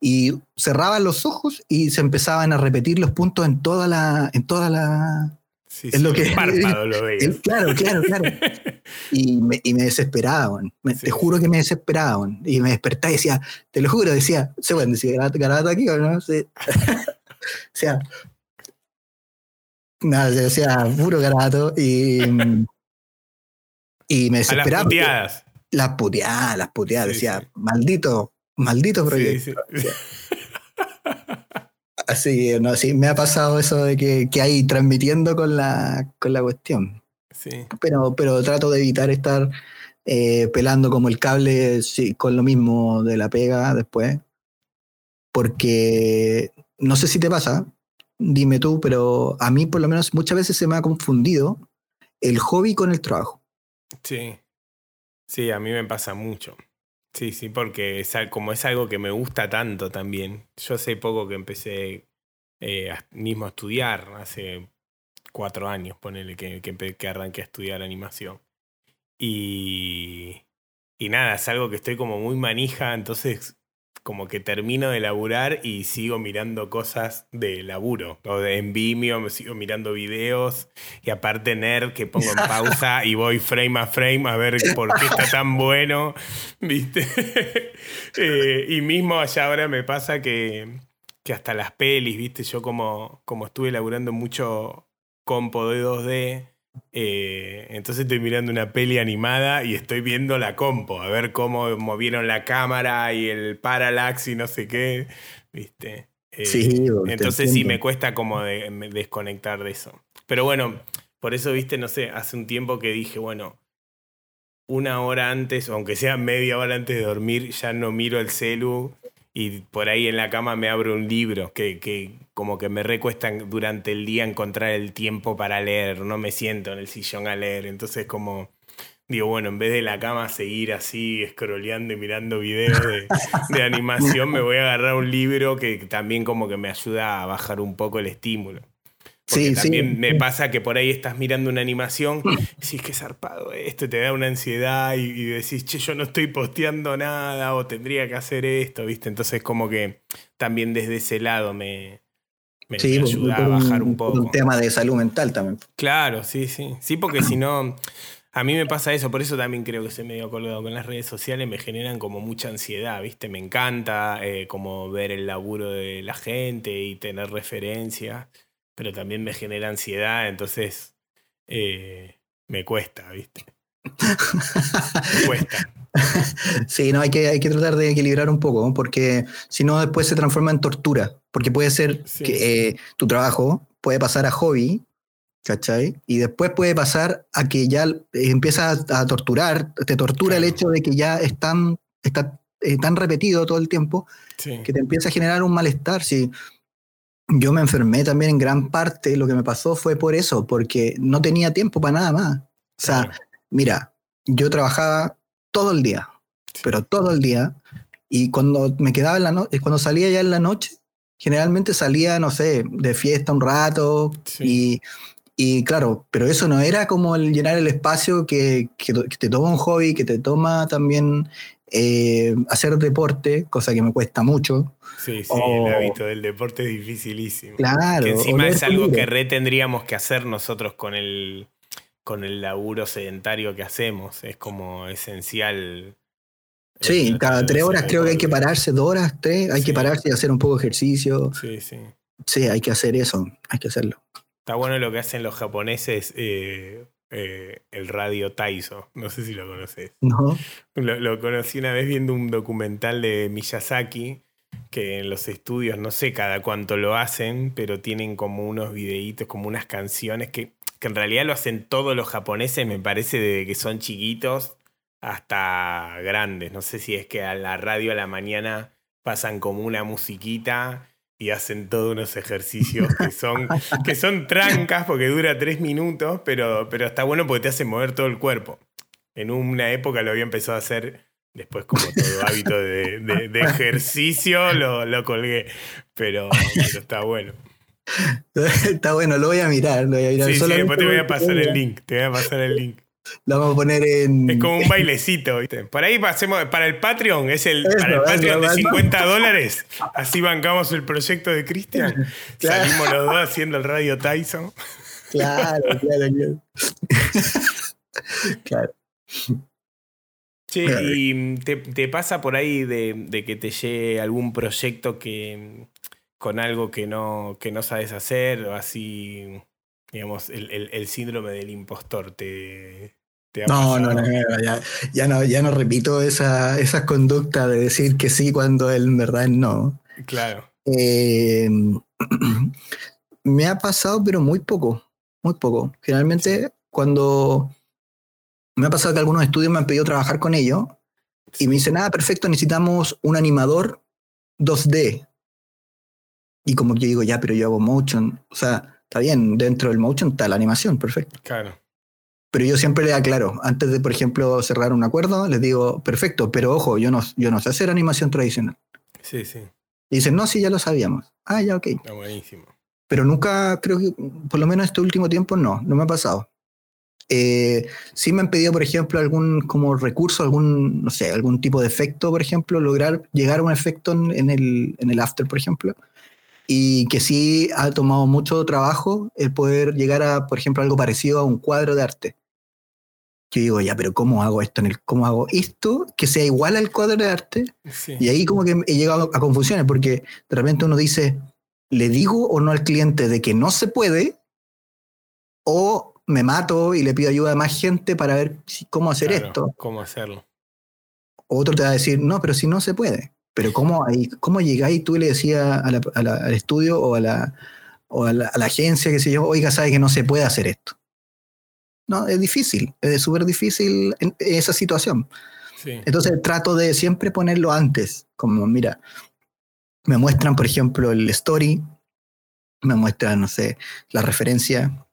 Y cerraban los ojos y se empezaban a repetir los puntos en toda la. En toda la sí, Es sí, lo que- el párpado lo veías. el- claro, claro, claro. Y me, y me desesperaban. Me- Sí, te juro que me desesperaban. Y me despertaba y decía, te lo juro, decía, ¿se pueden decir garabato, garabato aquí o no? Sí. o sea. Nada, decía puro garabato y. Y me A las desesperaba. porque- puteadas. Las puteadas, las puteadas. Decía, maldito, maldito Sí, proyecto. Sí. Así no, sí, me ha pasado eso de que, que hay transmitiendo con la, con la cuestión. Sí, Pero, pero trato de evitar estar eh, pelando como el cable sí, con lo mismo de la pega después. Porque no sé si te pasa, dime tú, pero a mí por lo menos muchas veces se me ha confundido el hobby con el trabajo. sí. Sí, a mí me pasa mucho. Sí, sí, porque es, como es algo que me gusta tanto también. Yo hace poco que empecé eh, a- mismo a estudiar, hace cuatro años, ponele que, que, que arranqué a estudiar animación. Y, y nada, es algo que estoy como muy manija, entonces como que termino de laburar y sigo mirando cosas de laburo. O de, en Vimeo me sigo mirando videos y aparte nerd que pongo en pausa y voy frame a frame a ver por qué está tan bueno, ¿viste? Eh, y mismo allá ahora me pasa que, que hasta las pelis, ¿viste? Yo como, como estuve laburando mucho compo de 2D, eh, entonces estoy mirando una peli animada y estoy viendo la compo, a ver cómo movieron la cámara y el parallax y no sé qué, ¿viste? Eh, Sí, entonces sí me cuesta como de- me- desconectar de eso. Pero bueno, por eso, viste, no sé, hace un tiempo que dije, bueno, una hora antes, aunque sea media hora antes de dormir, ya no miro el celu y por ahí en la cama me abro un libro que, que como que me recuesta durante el día encontrar el tiempo para leer, no me siento en el sillón a leer, entonces como digo, bueno, en vez de la cama seguir así, scrolleando y mirando videos de, animación, me voy a agarrar un libro que también como que me ayuda a bajar un poco el estímulo. Porque también me pasa que por ahí estás mirando una animación decís que zarpado esto, te da una ansiedad y, decís, che, yo no estoy posteando nada o tendría que hacer esto, ¿viste? Entonces como que también desde ese lado me, me, ayuda a bajar un, poco. Un tema de salud mental también. Claro, sí, sí. Sí, porque si no, a mí me pasa eso, por eso también creo que estoy medio colgado con las redes sociales, me generan como mucha ansiedad, ¿viste? Me encanta eh, como ver el laburo de la gente y tener referencias, pero también me genera ansiedad, entonces eh, me cuesta, ¿viste? me cuesta. Sí, no, hay que, hay que tratar de equilibrar un poco, porque si no después se transforma en tortura, porque puede ser que eh, tu trabajo puede pasar a hobby ¿cachai? Y después puede pasar a que ya empieza a, torturar, te tortura el hecho de que ya es tan, está eh, tan repetido todo el tiempo que te empieza a generar un malestar. Si yo me enfermé también en gran parte, lo que me pasó fue por eso, porque no tenía tiempo para nada más. O sea, mira, yo trabajaba todo el día, pero todo el día, y cuando me quedaba en la noche, cuando salía ya en la noche, generalmente salía, no sé, de fiesta un rato y y claro, pero eso no era como el llenar el espacio que, te toma un hobby, que te toma también eh, hacer deporte, cosa que me cuesta mucho. Sí, sí, el hábito del deporte es dificilísimo. Claro. Que encima es algo que re tendríamos que hacer nosotros con el, con el laburo sedentario que hacemos. Es como esencial. Sí, cada tres horas creo que hay que pararse, dos horas, tres, hay que pararse y hacer un poco de ejercicio. Sí, sí. Sí, hay que hacer eso, hay que hacerlo. Está bueno lo que hacen los japoneses, eh, eh, el radio Taiso. No sé si lo conoces. No. Lo, conocí una vez viendo un documental de Miyazaki, que en los estudios, no sé cada cuánto lo hacen, pero tienen como unos videitos, como unas canciones que, que en realidad lo hacen todos los japoneses, me parece, de que son chiquitos hasta grandes. No sé si es que a la radio a la mañana pasan como una musiquita y hacen todos unos ejercicios que son, que son trancas porque dura tres minutos, pero, pero está bueno porque te hace mover todo el cuerpo. En una época lo había empezado a hacer, después como todo hábito de, ejercicio lo, lo, colgué, pero, está bueno. Está bueno, lo voy a mirar. Lo voy a mirar. Sí, sí, después te voy a pasar el link, te voy a pasar el link. Lo vamos a poner en. Es como un bailecito, ¿viste? Por ahí pasemos. Para el Patreon, es el, para el Patreon de 50 dólares. Así bancamos el proyecto de Cristian. Salimos los dos haciendo el Radio Tyson. Claro, claro, claro. claro. Che, ¿y te, pasa por ahí de, que te llegue algún proyecto que con algo que no, que no sabes hacer o así digamos, el, síndrome del impostor te, no, no, no, ya, no, ya no repito esa, esas conductas de decir que sí cuando en verdad no. Claro. Eh, me ha pasado, pero muy poco, muy poco. Generalmente cuando me ha pasado que algunos estudios me han pedido trabajar con ellos y me dicen, ah, perfecto, necesitamos un animador 2D. Y como que yo digo, ya, pero yo hago motion. O sea, está bien, dentro del motion está la animación, perfecto. Claro. Pero yo siempre le aclaro, antes de, por ejemplo, cerrar un acuerdo, les digo, perfecto, pero ojo, yo no, yo no sé hacer animación tradicional. Sí, sí. Y dicen, no, sí, ya lo sabíamos. Ah, ya, ok. Está buenísimo. Pero nunca, creo que, por lo menos este último tiempo, no, no me ha pasado. Eh, sí me han pedido, por ejemplo, algún como recurso, algún, no sé, algún tipo de efecto, por ejemplo, lograr llegar a un efecto en el, en el after, por ejemplo y que sí ha tomado mucho trabajo el poder llegar a, por ejemplo, algo parecido a un cuadro de arte. Yo digo, ya, pero ¿cómo hago esto? En el, ¿Cómo hago esto que sea igual al cuadro de arte? Y ahí como que he llegado a confusiones, porque de repente uno dice, ¿le digo o no al cliente de que no se puede? ¿O me mato y le pido ayuda a más gente para ver cómo hacer esto? ¿Cómo hacerlo? Otro te va a decir, no, pero si no se puede. Pero ¿cómo, ahí, cómo llegáis tú le decías al estudio o, a la, o a la, agencia, que sé yo, oiga, sabe que no se puede hacer esto? No, es difícil, es súper difícil esa situación. Entonces trato de siempre ponerlo antes, como mira, me muestran, por ejemplo, el story, me muestran, no sé, la referencia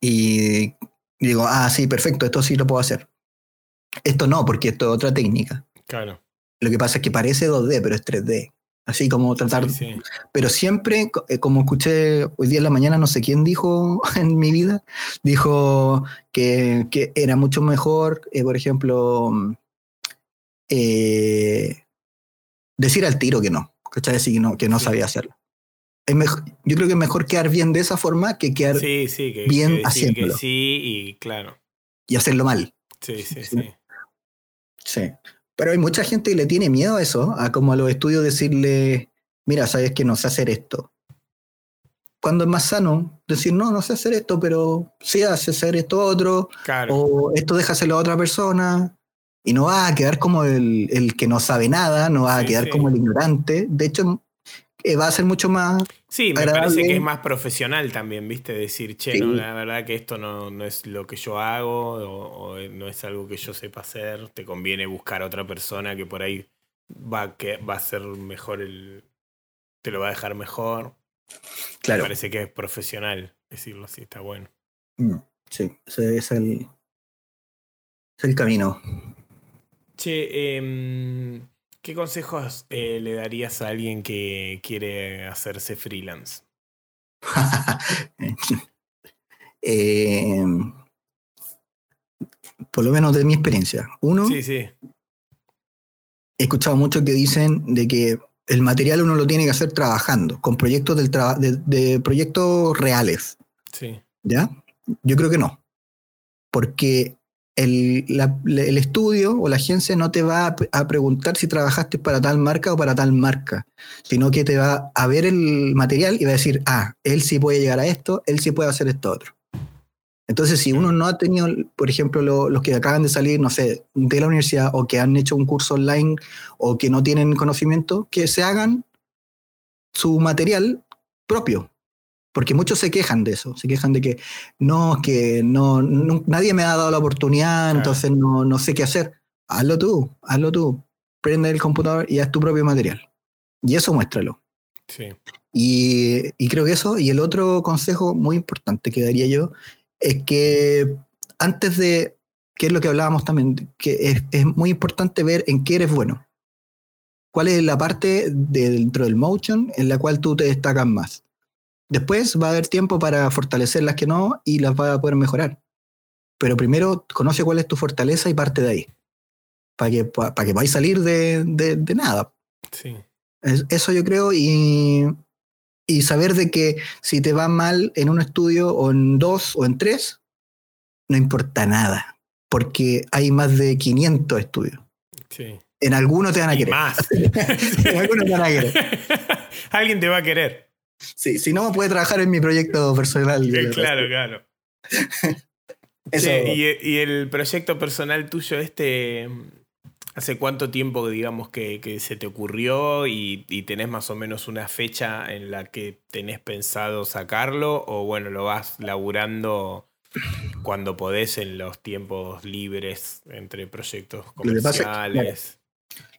y digo, ah, sí, perfecto, esto sí lo puedo hacer. Esto no, porque esto es otra técnica. Claro. Lo que pasa es que parece 2D, pero es 3D. Así como tratar. Pero siempre, eh, como escuché hoy día en la mañana, no sé quién dijo en mi vida, dijo que, que era mucho mejor, eh, por ejemplo, eh, decir al tiro que no. ¿Cachai? Decir que no, que no sabía hacerlo. Es mejor, yo creo que es mejor quedar bien de esa forma que quedar bien haciéndolo. sí, y claro. Y hacerlo mal. Sí, sí, sí. Sí. Pero hay mucha gente que le tiene miedo a eso, a como a los estudios decirle, mira, sabes que no sé hacer esto. Cuando es más sano decir, no, no sé hacer esto, pero sí hace hacer esto otro, o esto déjaselo a otra persona, y no va a quedar como el, el que no sabe nada, no va a quedar como el ignorante. De hecho, eh, va a ser mucho más. Sí, me parece que es más profesional también, ¿viste? Decir, che, no, la verdad que esto no, no, es lo que yo hago o, no es algo que yo sepa hacer. Te conviene buscar a otra persona que por ahí va, que, va a ser mejor el. te lo va a dejar mejor. Claro. Me parece que es profesional decirlo así, está bueno. Mm, sí, ese es el. Es el camino. Che, eh, ¿Qué consejos eh, le darías a alguien que quiere hacerse freelance? Em, por lo menos de mi experiencia. Uno, sí, sí. he escuchado mucho que dicen de que el material uno lo tiene que hacer trabajando, con proyectos del de, proyectos reales. Sí. ¿Ya? Yo creo que no. Porque el, estudio o la agencia no te va a, preguntar si trabajaste para tal marca o para tal marca, sino que te va a ver el material y va a decir, ah, él sí puede llegar a esto, él sí puede hacer esto otro. Entonces, si uno no ha tenido, por ejemplo, los que acaban de salir, no sé, de la universidad o que han hecho un curso online o que no tienen conocimiento, que se hagan su material propio, porque muchos se quejan de eso, se quejan de que no, que no, nadie me ha dado la oportunidad, entonces no, no sé qué hacer. Hazlo tú, hazlo tú. Prende el computador y haz tu propio material. Y eso muéstralo. Sí. Y, y, creo que eso, y el otro consejo muy importante que daría yo, es que antes de, que es lo que hablábamos también, que es, es muy importante ver en qué eres bueno. ¿Cuál es la parte dentro del motion en la cual tú te destacas más? Después va a haber tiempo para fortalecer las que no y las va a poder mejorar. Pero primero conoce cuál es tu fortaleza y parte de ahí. Para que, para que podáis salir de, de, nada. Sí. eso yo creo y, y saber de que si te va mal en un estudio o en dos o en tres, no importa nada. Porque hay más de 500 estudios. Sí. En algunos te van a querer. Más. en algunos te van a querer. Alguien te va a querer. Sí, si no, puede trabajar en mi proyecto personal. claro, claro. y, el proyecto personal tuyo, este, ¿hace cuánto tiempo, digamos, que, se te ocurrió y, tenés más o menos una fecha en la que tenés pensado sacarlo? ¿O bueno, lo vas laburando cuando podés en los tiempos libres entre proyectos comerciales?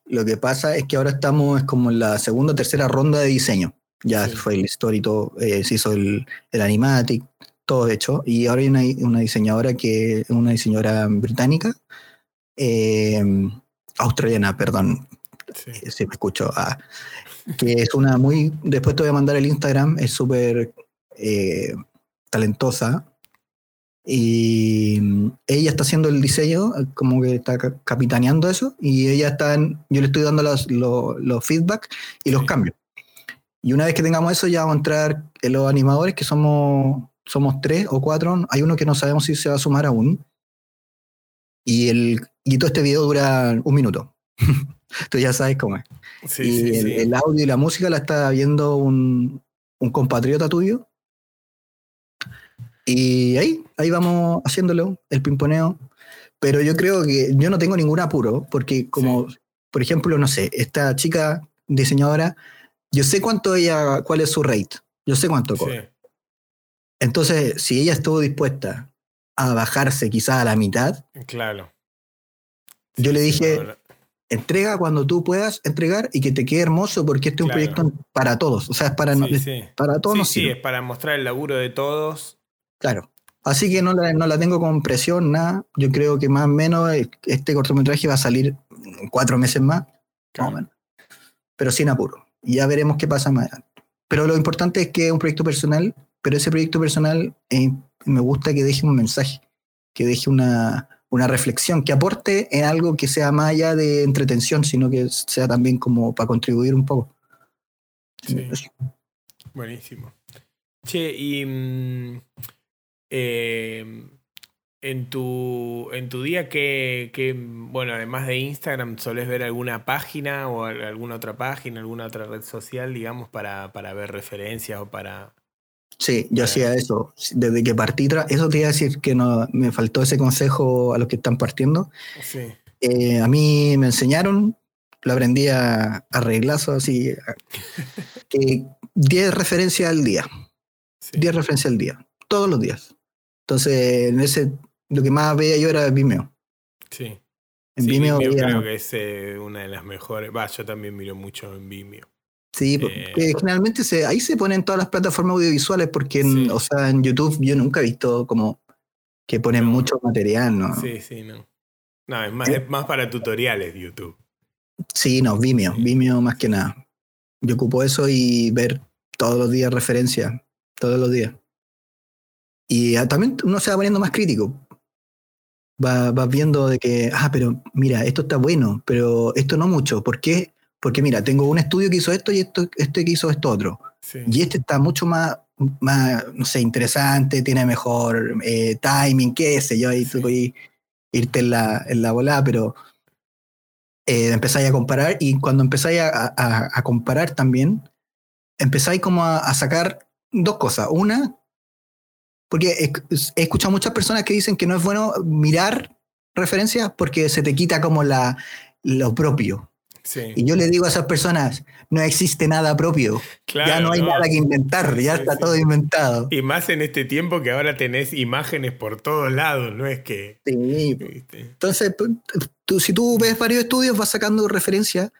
Lo que pasa es que ahora estamos como en la segunda o tercera ronda de diseño. Ya fue el story, todo, eh, se hizo el, el animatic, todo hecho. Y ahora hay una, una diseñadora que es una diseñadora británica, eh, australiana, perdón, si me escucho, ah, que es una muy, después te voy a mandar el Instagram, es súper eh, talentosa. Y ella está haciendo el diseño, como que está capitaneando eso, y ella está, yo le estoy dando los, los, feedback y los cambios. Y una vez que tengamos eso, ya vamos a entrar en los animadores, que somos, somos tres o cuatro. Hay uno que no sabemos si se va a sumar aún. Y, el, y todo este video dura un minuto. Tú ya sabes cómo es. y el, audio y la música la está viendo un, un compatriota tuyo. Y ahí, ahí vamos haciéndolo, el pimponeo. Pero yo creo que yo no tengo ningún apuro, porque como, por ejemplo, no sé, esta chica diseñadora yo sé cuánto ella, cuál es su rate, yo sé cuánto cobra. Entonces, si ella estuvo dispuesta a bajarse quizás a la mitad, claro. Yo le dije, entrega cuando tú puedas entregar y que te quede hermoso porque este es un proyecto para todos. O sea, es para, para todos. Sí, es para mostrar el laburo de todos. Claro. Así que no la, no la tengo con presión, nada. Yo creo que más o menos este cortometraje va a salir en cuatro meses más, más o menos. Pero sin apuro. Ya veremos qué pasa más adelante. Pero lo importante es que es un proyecto personal, pero ese proyecto personal eh, me gusta que deje un mensaje, que deje una, una reflexión, que aporte en algo que sea más allá de entretención, sino que sea también como para contribuir un poco. Sí. Buenísimo. Che, y mm, eh, en, tu, en tu día, que, bueno, además de Instagram, ¿solés ver alguna página o al- alguna otra página, alguna otra red social, digamos, para, para ver referencias o para... Sí, yo hacía eso. Desde que partí, eso te iba a decir que no, me faltó ese consejo a los que están partiendo. Sí, Eh, a mí me enseñaron, lo aprendí a, a reglazo, así, a- que 10 referencias al día, sí. 10 referencias al día, todos los días. Entonces, en ese, lo que más veía yo era Vimeo. sí. En Sí, Vimeo, Vimeo veía- creo que es eh, una de las mejores. Va, yo también miro mucho en Vimeo. sí, eh, porque generalmente se, ahí se ponen todas las plataformas audiovisuales, porque en, Sí. o sea, en YouTube yo nunca he visto como que ponen No. mucho material, ¿no? Sí, sí, no. No, es más, Eh. es más para tutoriales YouTube. Sí, no, Vimeo, Sí. Vimeo más que nada. Yo ocupo eso y ver todos los días referencias, todos los días. Y ah, también uno se va poniendo más crítico. Va- Vas viendo de que, ah, pero mira, esto está bueno, pero esto no mucho. ¿Por qué? Porque mira, tengo un estudio que hizo esto y esto, este que hizo esto otro. Sí. Y este está mucho más, más no sé, interesante, tiene mejor eh, timing, qué sé yo, ahí Sí. tú puedes irte en la, en la volada, pero eh, empezáis a comparar y cuando empezáis a, a- a comparar también, empezáis como a, a sacar dos cosas. Una, porque he, escuchado muchas personas que dicen que no es bueno mirar referencias porque se te quita como la, lo propio. Sí. Y yo le digo a esas personas, no existe nada propio ya Claro, no hay nada que inventar, ya Sí, está sí. todo inventado. Y más en este tiempo que ahora tenés imágenes por todos lados, no es que. Sí. Entonces, tú, si tú ves varios estudios, vas sacando referencias.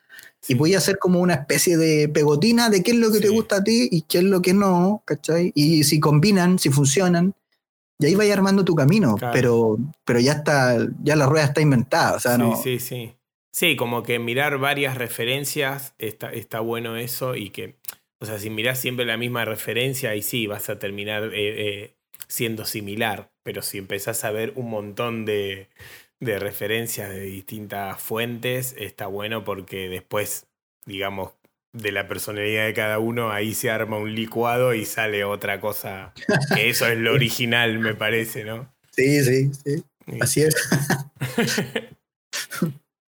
Y voy a hacer como una especie de pegotina de qué es lo que te gusta a ti y qué es lo que no, ¿cachai? Y si combinan, si funcionan, y ahí vas armando tu camino, Claro. pero, pero ya está, ya la rueda está inventada, o sea, sí, no. sí, sí. Sí, como que mirar varias referencias está, está bueno eso y que, o sea, si mirás siempre la misma referencia, ahí sí vas a terminar eh, eh, siendo similar, pero si empezás a ver un montón de, de referencias de distintas fuentes, está bueno porque después, digamos, de la personalidad de cada uno, ahí se arma un licuado y sale otra cosa, que eso es lo original, me parece, ¿no? Sí, sí, sí, así es.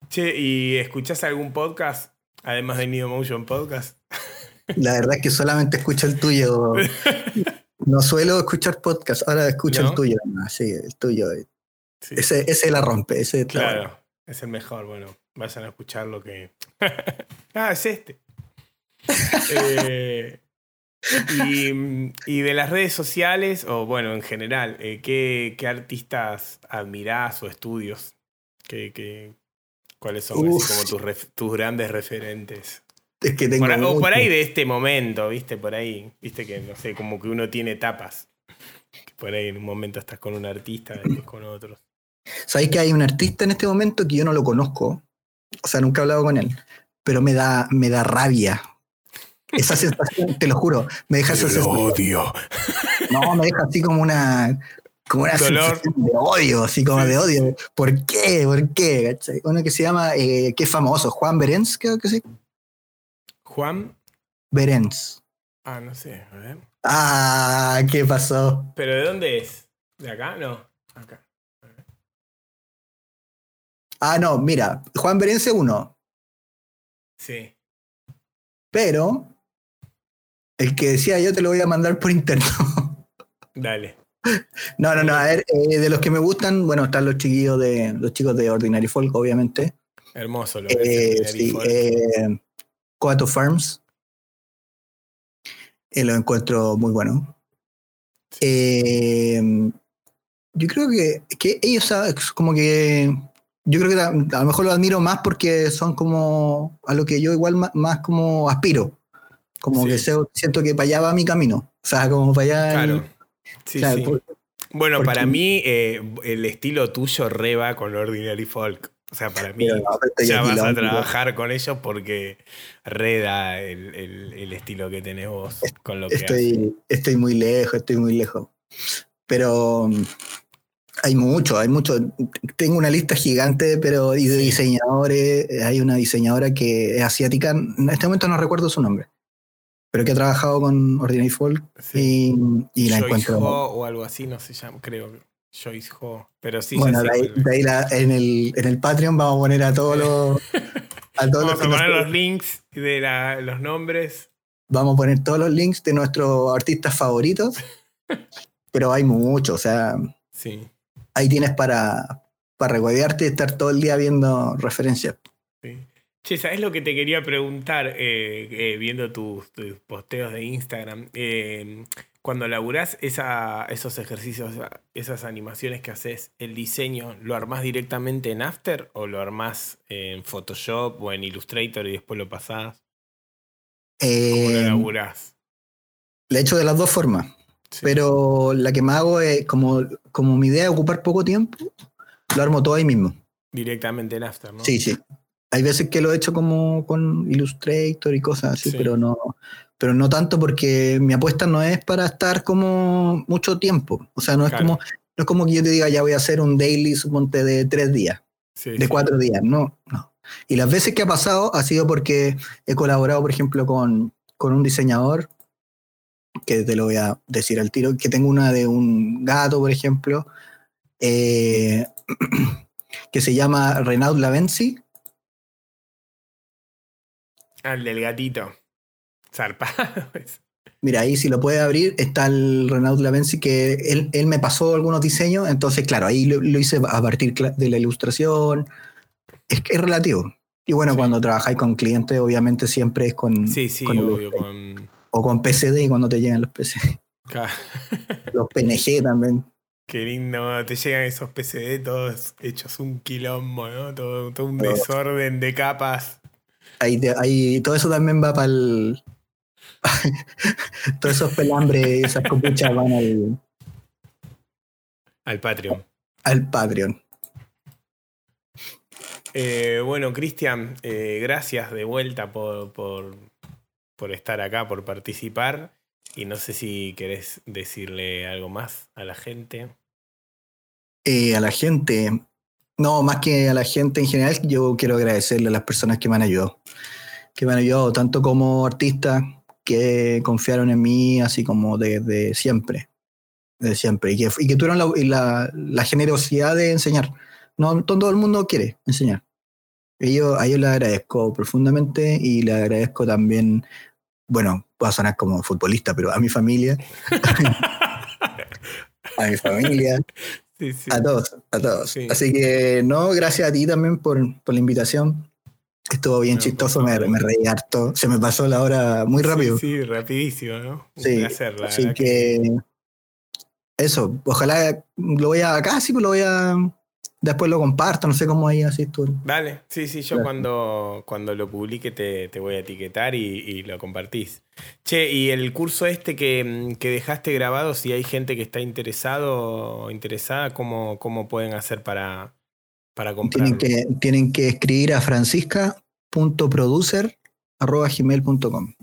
Che, ¿y escuchás algún podcast? Además de Neo Motion Podcast. La verdad es que solamente escucho el tuyo. No suelo escuchar podcast, ahora escucho ¿No? el tuyo. no, sí, el tuyo. Sí, Ese, ese la rompe, ese claro, bueno. es el mejor. Bueno, vayan a escuchar lo que. ah, es este. Eh, y, y de las redes sociales, o bueno, en general, eh, ¿qué, qué artistas admirás o estudios? ¿Qué, qué- cuáles son así como tus, tus grandes referentes? Es que tengo Por, o por ahí de este momento, ¿viste? Por ahí, ¿viste? Que no sé, como que uno tiene etapas. Que por ahí en un momento estás con un artista, después con otros. Sabéis que hay un artista en este momento que yo no lo conozco, o sea, nunca he hablado con él, pero me da, me da rabia. Esa sensación, te lo juro, me deja esa sensación. odio. No, me deja así como una, como una Dolor. sensación de odio, así como Sí, de odio. ¿Por qué? ¿Por qué? ¿Cachai? Uno que se llama, eh, es famoso, Juan Berens, creo que sí. Juan. Berens. Ah, no sé, a ver. Ah, ¿qué pasó? ¿Pero de dónde es? ¿De acá? No. Acá. Ah, no, mira, Juan Berens es uno, Sí. pero el que decía yo te lo voy a mandar por interno. Dale. No, no, no, a ver, eh, de los que me gustan, bueno, están los chiquillos de, los chicos de Ordinary Folk, obviamente. Hermoso lo Eh, sí, eh, Coato Farms. Eh, lo encuentro muy bueno. Eh, yo creo que, que ellos saben, como que yo creo que a, lo mejor lo admiro más porque son como a lo que yo igual más, como aspiro. Como que siento que para allá va mi camino. O sea, como para allá. Claro. Sí, sí. bueno, para mí eh, el estilo tuyo reba con Ordinary Folk. O sea, para mí ya vas a trabajar con ellos porque reda el, el, estilo que tenés vos con lo que estoy, Estoy muy lejos, estoy muy lejos. Pero hay mucho, hay mucho. Tengo una lista gigante, pero y de diseñadores. Hay una diseñadora que es asiática. En este momento no recuerdo su nombre, pero que ha trabajado con Ordinary Folk y, y la encuentro. o algo así, no se llama, creo. Joyce Ho. Pero sí, bueno, de ahí, en, el, en el Patreon vamos a poner a todos los. A todos vamos a poner los links de los nombres. Vamos a poner todos los links de nuestros artistas favoritos. pero hay muchos, o sea. Sí ahí tienes para, para y estar todo el día viendo referencias. Sí. Che, ¿sabes lo que te quería preguntar eh, eh, viendo tus, posteos de Instagram? Eh, cuando laburás esa, esos ejercicios, esas animaciones que haces, el diseño, ¿lo armás directamente en After o lo armás en Photoshop o en Illustrator y después lo pasás? ¿Cómo lo laburás? Le he hecho de las dos formas. Pero la que me hago es, como, como mi idea es ocupar poco tiempo, lo armo todo ahí mismo. Directamente en After, ¿no? Sí, sí. Hay veces que lo he hecho como con Illustrator y cosas así, pero no pero no tanto porque mi apuesta no es para estar como mucho tiempo. O sea, no es como no es como que yo te diga ya voy a hacer un daily, suponte, de tres días, de cuatro días. No, no. Y las veces que ha pasado ha sido porque he colaborado, por ejemplo, con, con un diseñador que te lo voy a decir al tiro, que tengo una de un gato, por ejemplo, eh, que se llama Renaud Lavenzi. Al del gatito. Zarpado. Mira, ahí si lo puedes abrir, está el Renaud Lavenzi, que él, él, me pasó algunos diseños, entonces, claro, ahí lo, hice a partir de la ilustración. Es que es relativo. Y bueno, cuando trabajáis con clientes, obviamente siempre es con. Sí, sí, obvio, con o con PCD cuando te llegan los PCD. los PNG también. Qué lindo, te llegan esos PCD todos hechos un quilombo, ¿no? Todo, un desorden de capas. Ahí, todo eso también va para el. Todos esos pelambres, esas copuchas van al. Al Patreon. Al Patreon. Eh, bueno, Cristian, eh, gracias de vuelta por, por estar acá, por participar. Y no sé si querés decirle algo más a la gente. Eh, a la gente, no, más que a la gente en general, yo quiero agradecerle a las personas que me han ayudado. Que me han ayudado tanto como artista, que confiaron en mí, así como desde siempre. Desde siempre. Y que, tuvieron la, generosidad de enseñar. No todo el mundo quiere enseñar. Yo, a ellos les agradezco profundamente y le agradezco también, bueno, va a sonar como futbolista, pero a mi familia, a mi familia, a todos, a todos. Así que no, gracias a ti también por, por la invitación. Estuvo bien chistoso, me, me, reí harto. Se me pasó la hora muy rápido. Sí, rapidísimo, ¿no? sí, así que, eso, ojalá lo voy a, casi lo voy a después lo comparto, no sé cómo ahí así tú. Dale, sí, sí, yo cuando, cuando lo publique te, voy a etiquetar y, lo compartís. Che, y el curso este que, dejaste grabado, si hay gente que está interesado o interesada, ¿cómo, cómo pueden hacer para, para comprarlo? Tienen que, tienen que escribir a francisca.producer.gmail.com